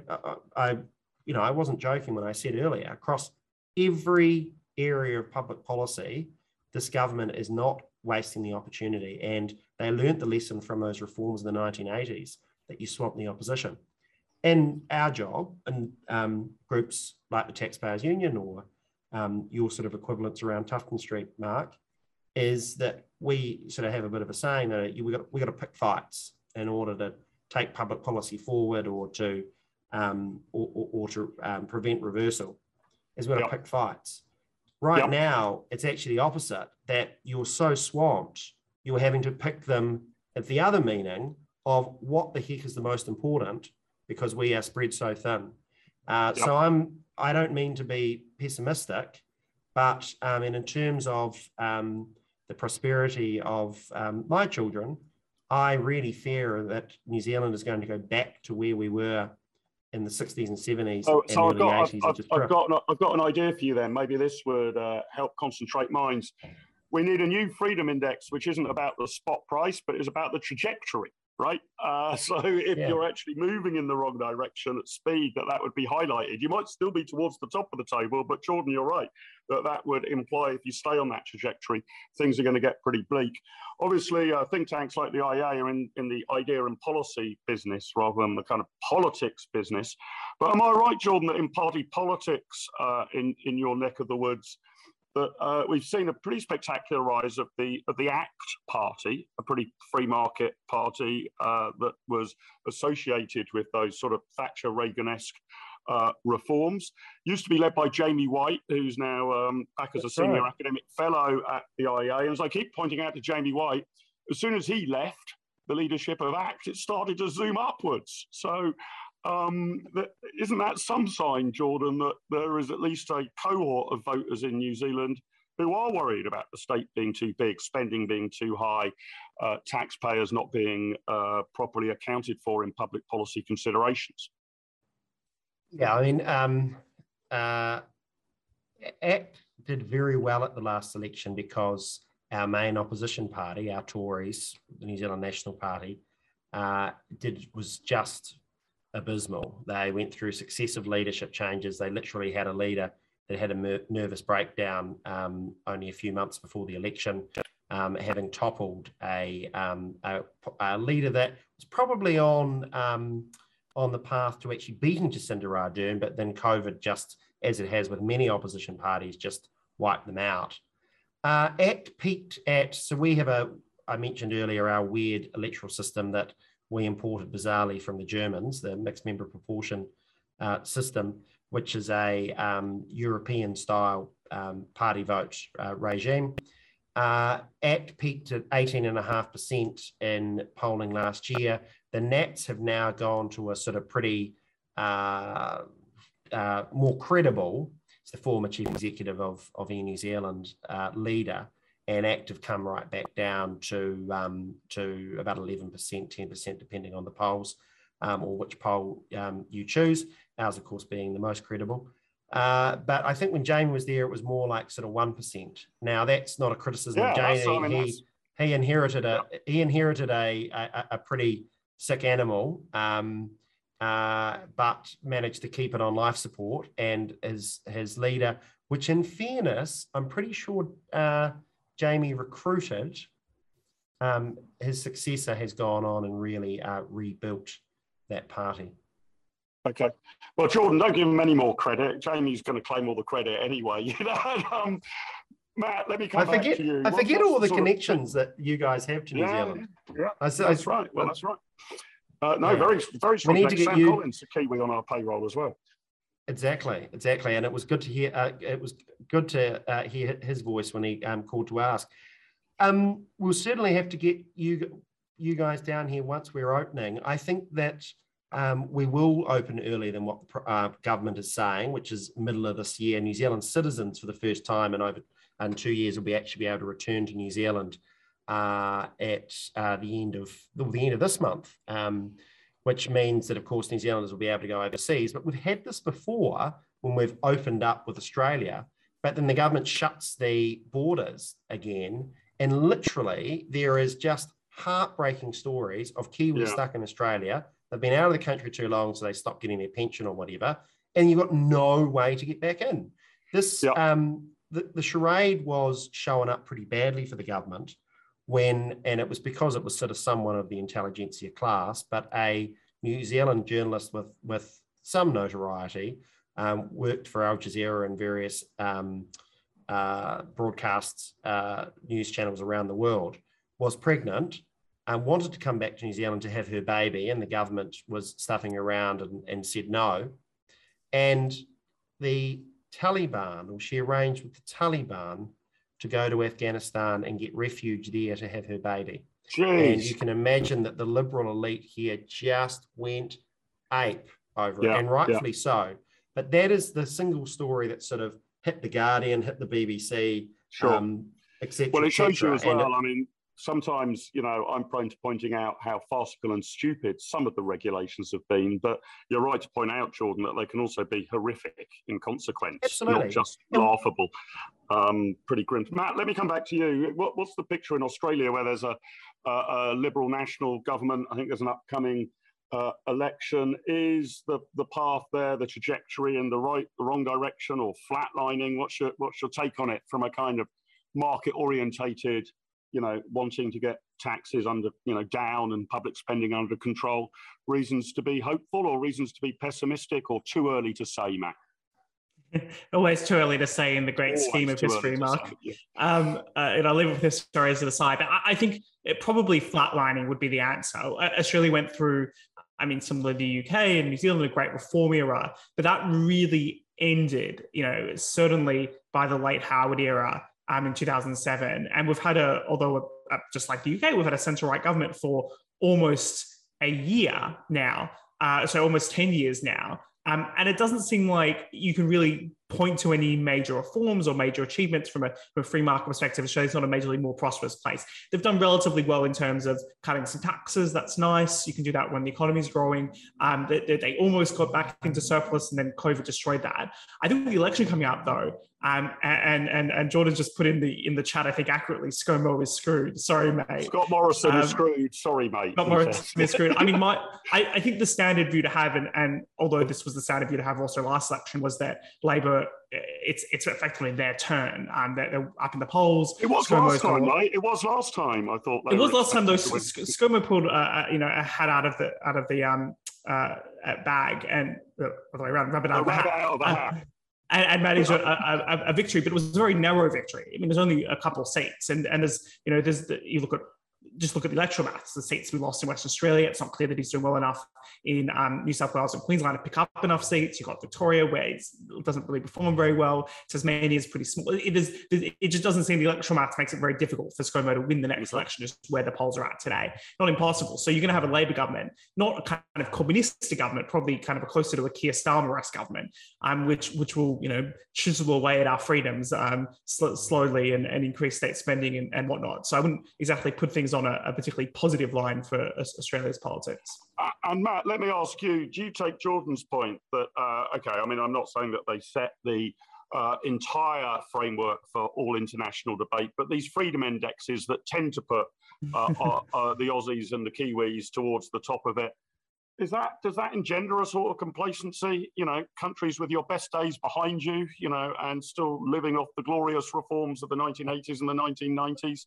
I, you know, I wasn't joking when I said earlier, across every area of public policy, this government is not wasting the opportunity. And they learned the lesson from those reforms in the 1980s that you swamp the opposition. And our job and um, groups like the Taxpayers Union or um, your sort of equivalents around Tufton Street, Mark, is that we sort of have a bit of a saying that we got we got to pick fights in order to take public policy forward or to um, or, or, or, to um, prevent reversal. Is we've got to pick fights. Right yep. now, it's actually the opposite. That you're so swamped, you're having to pick them at the other meaning of what the heck is the most important because we are spread so thin. Uh, yep. So I'm I don't mean to be pessimistic, but um, and in terms of um, the prosperity of um, my children, I really fear that New Zealand is going to go back to where we were in the 60s and 70s oh, and so early I've got, 80s. I've, I've, I've got, an, I've got an idea for you then. Maybe this would uh, help concentrate minds. We need a new freedom index, which isn't about the spot price, but is about the trajectory right? Uh, (laughs) so if Yeah. you're actually moving in the wrong direction at speed, that that would be highlighted. You might still be towards the top of the table, but Jordan, you're right that that would imply if you stay on that trajectory, things are going to get pretty bleak. Obviously, uh, think tanks like the IEA are in, in the idea and policy business rather than the kind of politics business. But am I right, Jordan, that in party politics uh, in in your neck of the woods? That uh, we've seen a pretty spectacular rise of the of the ACT party, a pretty free market party uh, that was associated with those sort of Thatcher Reagan-esque uh, reforms. Used to be led by Jamie Whyte, who's now um, back as a senior right. academic fellow at the IEA. And as I keep pointing out to Jamie Whyte, as soon as he left the leadership of ACT, it started to zoom upwards. So um, that, isn't that some sign, Jordan, that there is at least a cohort of voters in New Zealand who are worried about the state being too big, spending being too high, uh, taxpayers not being uh, properly accounted for in public policy considerations? Yeah, I mean, um, uh, ACT did very well at the last election because our main opposition party, our Tories, the New Zealand National Party, uh, did was just abysmal. They went through successive leadership changes. They literally had a leader that had a mer- nervous breakdown um, only a few months before the election, um, having toppled a, um, a, a leader that was probably on um, on the path to actually beating Jacinda Ardern, but then COVID just, as it has with many opposition parties, just wiped them out. Uh, ACT peaked at, so we have a, I mentioned earlier, our weird electoral system that we imported bizarrely from the Germans, the mixed member proportion uh, system, which is a um, European style um, party vote uh, regime. Uh, ACT peaked at 18.5% in polling last year. The Nats have now gone to a sort of pretty uh, uh, more credible. It's the former chief executive of, of Air New Zealand uh, leader, and ACT have come right back down to um, to about 11%, 10%, depending on the polls um, or which poll um, you choose. Ours, of course, being the most credible. Uh, but I think when Jamie was there, it was more like sort of one percent. Now that's not a criticism Yeah, of that's- Jamie. I mean, he he inherited a he inherited a a, a pretty sick animal, um, uh, but managed to keep it on life support. And his his leader, which in fairness, I'm pretty sure uh, Jamie recruited. Um, his successor has gone on and really uh, rebuilt that party. Okay. Well, Jordan, don't give him any more credit. Jamie's going to claim all the credit anyway. (laughs) You know, um, Matt, let me come I back forget to you. I What- forget all the sort of- connections that you guys have to New Yeah, Zealand. yeah, I, I that's s- right. Well, that's right. Uh, no, Yeah. very, very strong. need to get Sam you- Collins, a Kiwi on our payroll as well. Exactly, exactly, and it was good to hear. Uh, it was good to uh, hear his voice when he um, called to ask. Um, we'll certainly have to get you you guys down here once we're opening. I think that um, we will open earlier than what the uh, government is saying, which is middle of this year. New Zealand citizens, for the first time in over in two years, will be actually be able to return to New Zealand uh, at uh, the end of well, the end of this month. Um, which means that, of course, New Zealanders will be able to go overseas. But we've had this before when we've opened up with Australia, but then the government shuts the borders again. And literally, there is just heartbreaking stories of Kiwis Yeah. stuck in Australia. They've been out of the country too long, so they stopped getting their pension or whatever. And you've got no way to get back in. This, Yeah. um, the, the charade was showing up pretty badly for the government when, and it was because it was sort of someone of the intelligentsia class, but a New Zealand journalist with with some notoriety um, worked for Al Jazeera and various um, uh, broadcasts, uh, news channels around the world, was pregnant and wanted to come back to New Zealand to have her baby, and the government was stuffing around and, and said no. And the Taliban, or she arranged with the Taliban to go to Afghanistan and get refuge there to have her baby. And you can imagine that the liberal elite here just went ape over Yeah, it, and rightfully so. But that is the single story that sort of hit the Guardian, hit the BBC, Sure. um, etc. well, it shows you as well. I mean, sometimes, you know, I'm prone to pointing out how farcical and stupid some of the regulations have been, but you're right to point out, Jordan, that they can also be horrific in consequence, Absolutely. not just laughable. um, pretty grim. Matt, let me come back to you. What, what's the picture in Australia where there's a, a, a Liberal national government? I think there's an upcoming uh, election. Is the, the path there, the trajectory in the right, the wrong direction, or flatlining? What's your what's your take on it from a kind of market orientated, you know, wanting to get taxes under, you know, down and public spending under control? Reasons to be hopeful, or reasons to be pessimistic, or too early to say, Matt? (laughs) Always too early to say in the great Always scheme of history, Mark. Say, yeah. um, uh, and I live with this story as an aside. But I, I think it probably flatlining would be the answer. Uh, Australia went through, I mean, similar to the UK and New Zealand, a great reform era, but that really ended, you know, certainly by the late Howard era um, in 2007. And we've had a, although uh, just like the UK, we've had a centre right government for almost a year now. Uh, so almost 10 years now. Um, and it doesn't seem like you can really point to any major reforms or major achievements from a, from a free market perspective. Australia's not a majorly more prosperous place. They've done relatively well in terms of cutting some taxes. That's nice. You can do that when the economy is growing. Um, they, they, almost got back into surplus and then COVID destroyed that. I think the election coming up though, um, and and and Jordan just put in the in the chat, I think accurately, ScoMo is screwed. Sorry, mate. Scott Morrison um, is screwed. Sorry, mate. Scott Morrison is screwed. I mean, my I, I think the standard view to have, and, and although this was the standard view to have also last election, was that Labor it's it's effectively their turn. and they're, they're up in the polls. It was ScoMo's last time, right? It was last time. I thought it was last time. Though ScoMo pulled, uh, uh, you know, a hat out of the out of the um uh, bag and uh, the way around, rabbit out. Out of the hat. And, and managed a, a, a, victory, but it was a very narrow victory. I mean, there's only a couple of seats, and and as you know, there's the, you look at just look at the electoral maths, the seats we lost in Western Australia. It's not clear that he's doing well enough in um, New South Wales and Queensland to pick up enough seats. You've got Victoria, where it doesn't really perform very well. Tasmania is pretty small. It, is, it just doesn't seem the electoral maths makes it very difficult for ScoMo to win the next election, just where the polls are at today. Not impossible. So you're going to have a Labor government, not a kind of communist government, probably kind of a closer to a Keir Starmer-esque government, um, which which will you know chisel away at our freedoms um, sl- slowly and, and increase state spending and, and whatnot. So I wouldn't exactly put things on a, a particularly positive line for Australia's politics. Uh, and Matt, let me ask you: Do you take Jordan's point that uh, okay? I mean, I'm not saying that they set the uh, entire framework for all international debate, but these freedom indexes that tend to put uh, (laughs) uh, the Aussies and the Kiwis towards the top of it. Is that does that engender a sort of complacency? You know, countries with your best days behind you, you know, and still living off the glorious reforms of the 1980s and the 1990s.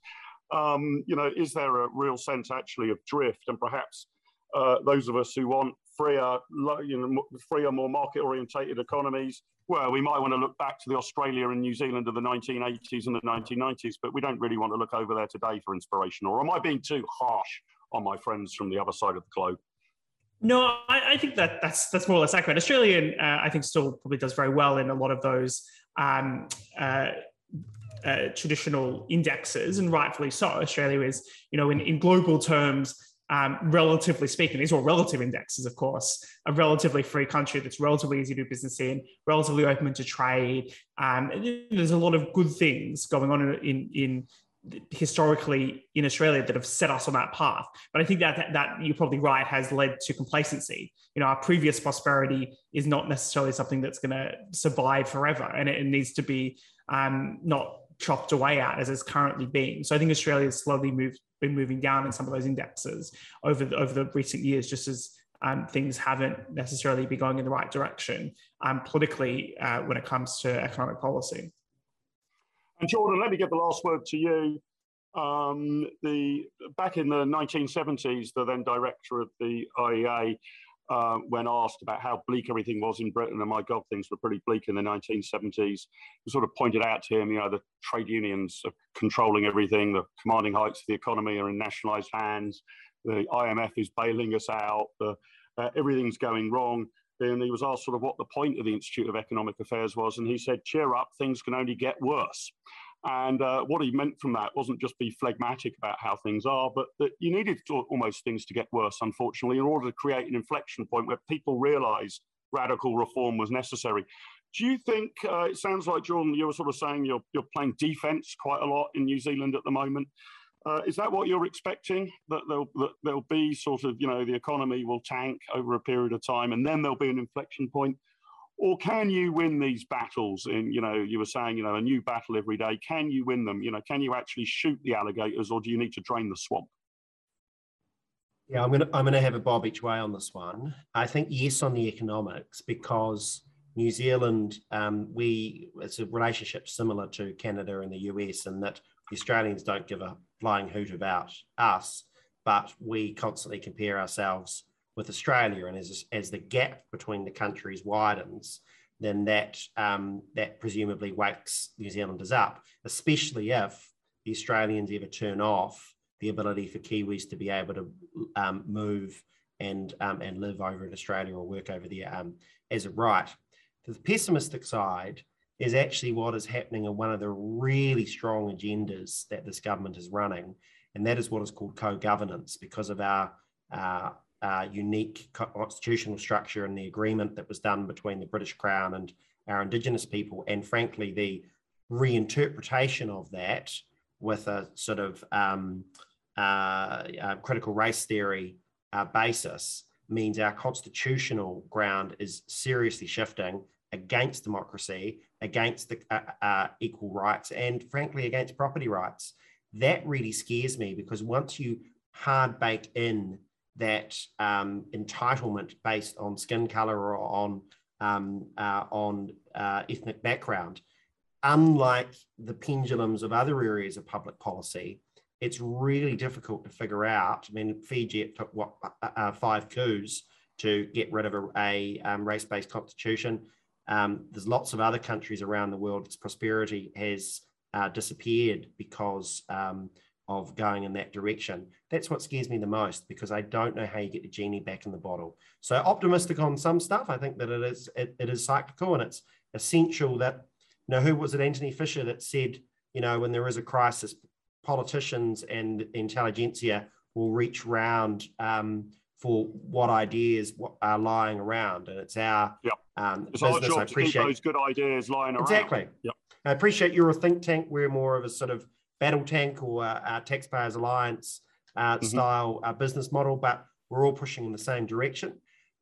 Um, you know, is there a real sense actually of drift and perhaps uh, those of us who want freer, you know, freer, more market-orientated economies. Well, we might want to look back to the Australia and New Zealand of the 1980s and the 1990s, but we don't really want to look over there today for inspiration. Or am I being too harsh on my friends from the other side of the globe? No, I, I think that that's that's more or less accurate. Australian, uh, I think, still probably does very well in a lot of those um, uh, uh, traditional indexes, and rightfully so. Australia is, you know, in, in global terms, um, relatively speaking, these are all relative indexes, of course, a relatively free country that's relatively easy to do business in, relatively open to trade. Um, there's a lot of good things going on in, in, historically in Australia that have set us on that path. But I think that, that, that you're probably right has led to complacency. You know, our previous prosperity is not necessarily something that's going to survive forever, and it, it needs to be um, not chopped away at as it's currently being. So I think Australia has slowly moved been moving down in some of those indexes over the, over the recent years, just as um, things haven't necessarily been going in the right direction um, politically uh, when it comes to economic policy. And Jordan, let me give the last word to you. Um, the back in the 1970s, the then director of the IEA uh, when asked about how bleak everything was in Britain, and my God, things were pretty bleak in the 1970s, he sort of pointed out to him, you know, the trade unions are controlling everything, the commanding heights of the economy are in nationalized hands, the IMF is bailing us out, the, uh, everything's going wrong. And he was asked sort of what the point of the Institute of Economic Affairs was, and he said, cheer up, things can only get worse. And uh, what he meant from that wasn't just be phlegmatic about how things are, but that you needed to, almost things to get worse, unfortunately, in order to create an inflection point where people realized radical reform was necessary. Do you think uh, it sounds like Jordan, You were sort of saying you're you're playing defence quite a lot in New Zealand at the moment. Uh, is that what you're expecting? That there'll that there'll be sort of you know the economy will tank over a period of time, and then there'll be an inflection point, or can you win these battles in you know you were saying you know a new battle every day. Can you win them? You know can you actually shoot the alligators or do you need to drain the swamp? Yeah i'm gonna i'm gonna have a bob each way on this one. I think yes on the economics because new zealand um, we it's a relationship similar to canada and the us in that the australians don't give a flying hoot about us but we constantly compare ourselves with Australia, and as as the gap between the countries widens, then that um, that presumably wakes New Zealanders up, especially if the Australians ever turn off the ability for Kiwis to be able to um, move and um, and live over in Australia or work over there um, as a right. The pessimistic side is actually what is happening in one of the really strong agendas that this government is running, and that is what is called co-governance because of our uh, uh, unique constitutional structure and the agreement that was done between the British Crown and our Indigenous people, and frankly, the reinterpretation of that with a sort of um, uh, uh, critical race theory uh, basis means our constitutional ground is seriously shifting against democracy, against the uh, uh, equal rights, and frankly, against property rights. That really scares me because once you hard bake in that um, entitlement based on skin color or on um, uh, on uh, ethnic background, unlike the pendulums of other areas of public policy, it's really difficult to figure out. I mean, Fiji it took what uh, uh five coups to get rid of a, a um, race-based constitution. Um, there's lots of other countries around the world. Its prosperity has uh, disappeared because um, of going in that direction. That's what scares me the most because I don't know how you get the genie back in the bottle. So optimistic on some stuff. I think that it is it, it is cyclical and it's essential that you know who was it Antony Fisher that said you know when there is a crisis, politicians and intelligentsia will reach round um, for what ideas are lying around, and it's our um, it's business. Our I appreciate those good ideas lying around. Exactly. I appreciate you're a think tank. We're more of a sort of battle tank or uh, taxpayers alliance uh, mm-hmm. style uh, business model, but we're all pushing in the same direction.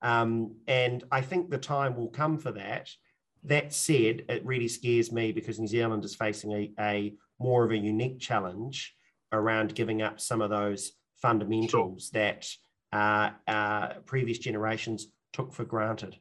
Um, and I think the time will come for that. That said, it really scares me because New Zealand is facing a, a more of a unique challenge around giving up some of those fundamentals sure. that uh, uh, previous generations took for granted.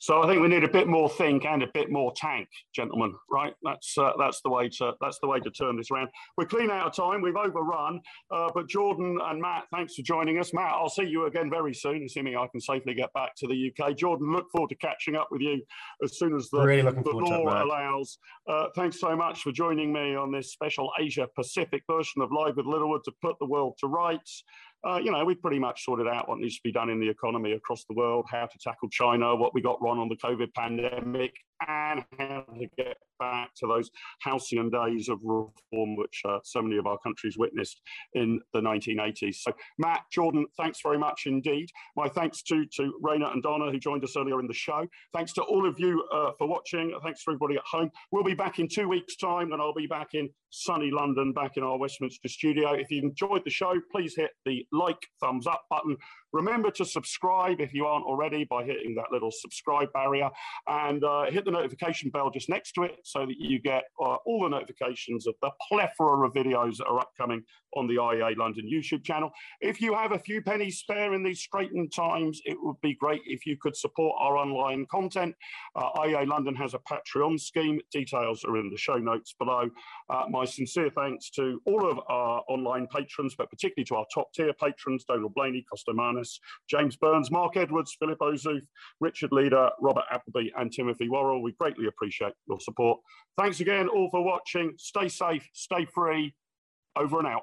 So I think we need a bit more think and a bit more tank, gentlemen. Right? That's uh, that's the way to that's the way to turn this around. We're clean out of time. We've overrun. Uh, but Jordan and Matt, thanks for joining us. Matt, I'll see you again very soon, assuming I can safely get back to the UK. Jordan, look forward to catching up with you as soon as the, really the law allows. Uh, thanks so much for joining me on this special Asia Pacific version of Live with Littlewood to put the world to rights uh, you know, we've pretty much sorted out what needs to be done in the economy across the world, how to tackle China, what we got wrong on the COVID pandemic, and how to get back to those halcyon days of reform, which uh, so many of our countries witnessed in the 1980s. So, Matt, Jordan, thanks very much indeed. My thanks to, to Rainer and Donna, who joined us earlier in the show. Thanks to all of you uh, for watching. Thanks to everybody at home. We'll be back in two weeks' time, and I'll be back in sunny London, back in our Westminster studio. If you enjoyed the show, please hit the like, thumbs up button. Remember to subscribe if you aren't already by hitting that little subscribe barrier and uh, hit the notification bell just next to it so that you get uh, all the notifications of the plethora of videos that are upcoming on the IEA London YouTube channel. If you have a few pennies spare in these straitened times, it would be great if you could support our online content. Uh, IEA London has a Patreon scheme. Details are in the show notes below. Uh, my sincere thanks to all of our online patrons, but particularly to our top tier patrons, Donald Blaney, Costa Manus, James Burns, Mark Edwards, Philip Ozuth, Richard Leader, Robert Appleby, and Timothy Worrell. We greatly appreciate your support. Thanks again all for watching. Stay safe, stay free. Over and out.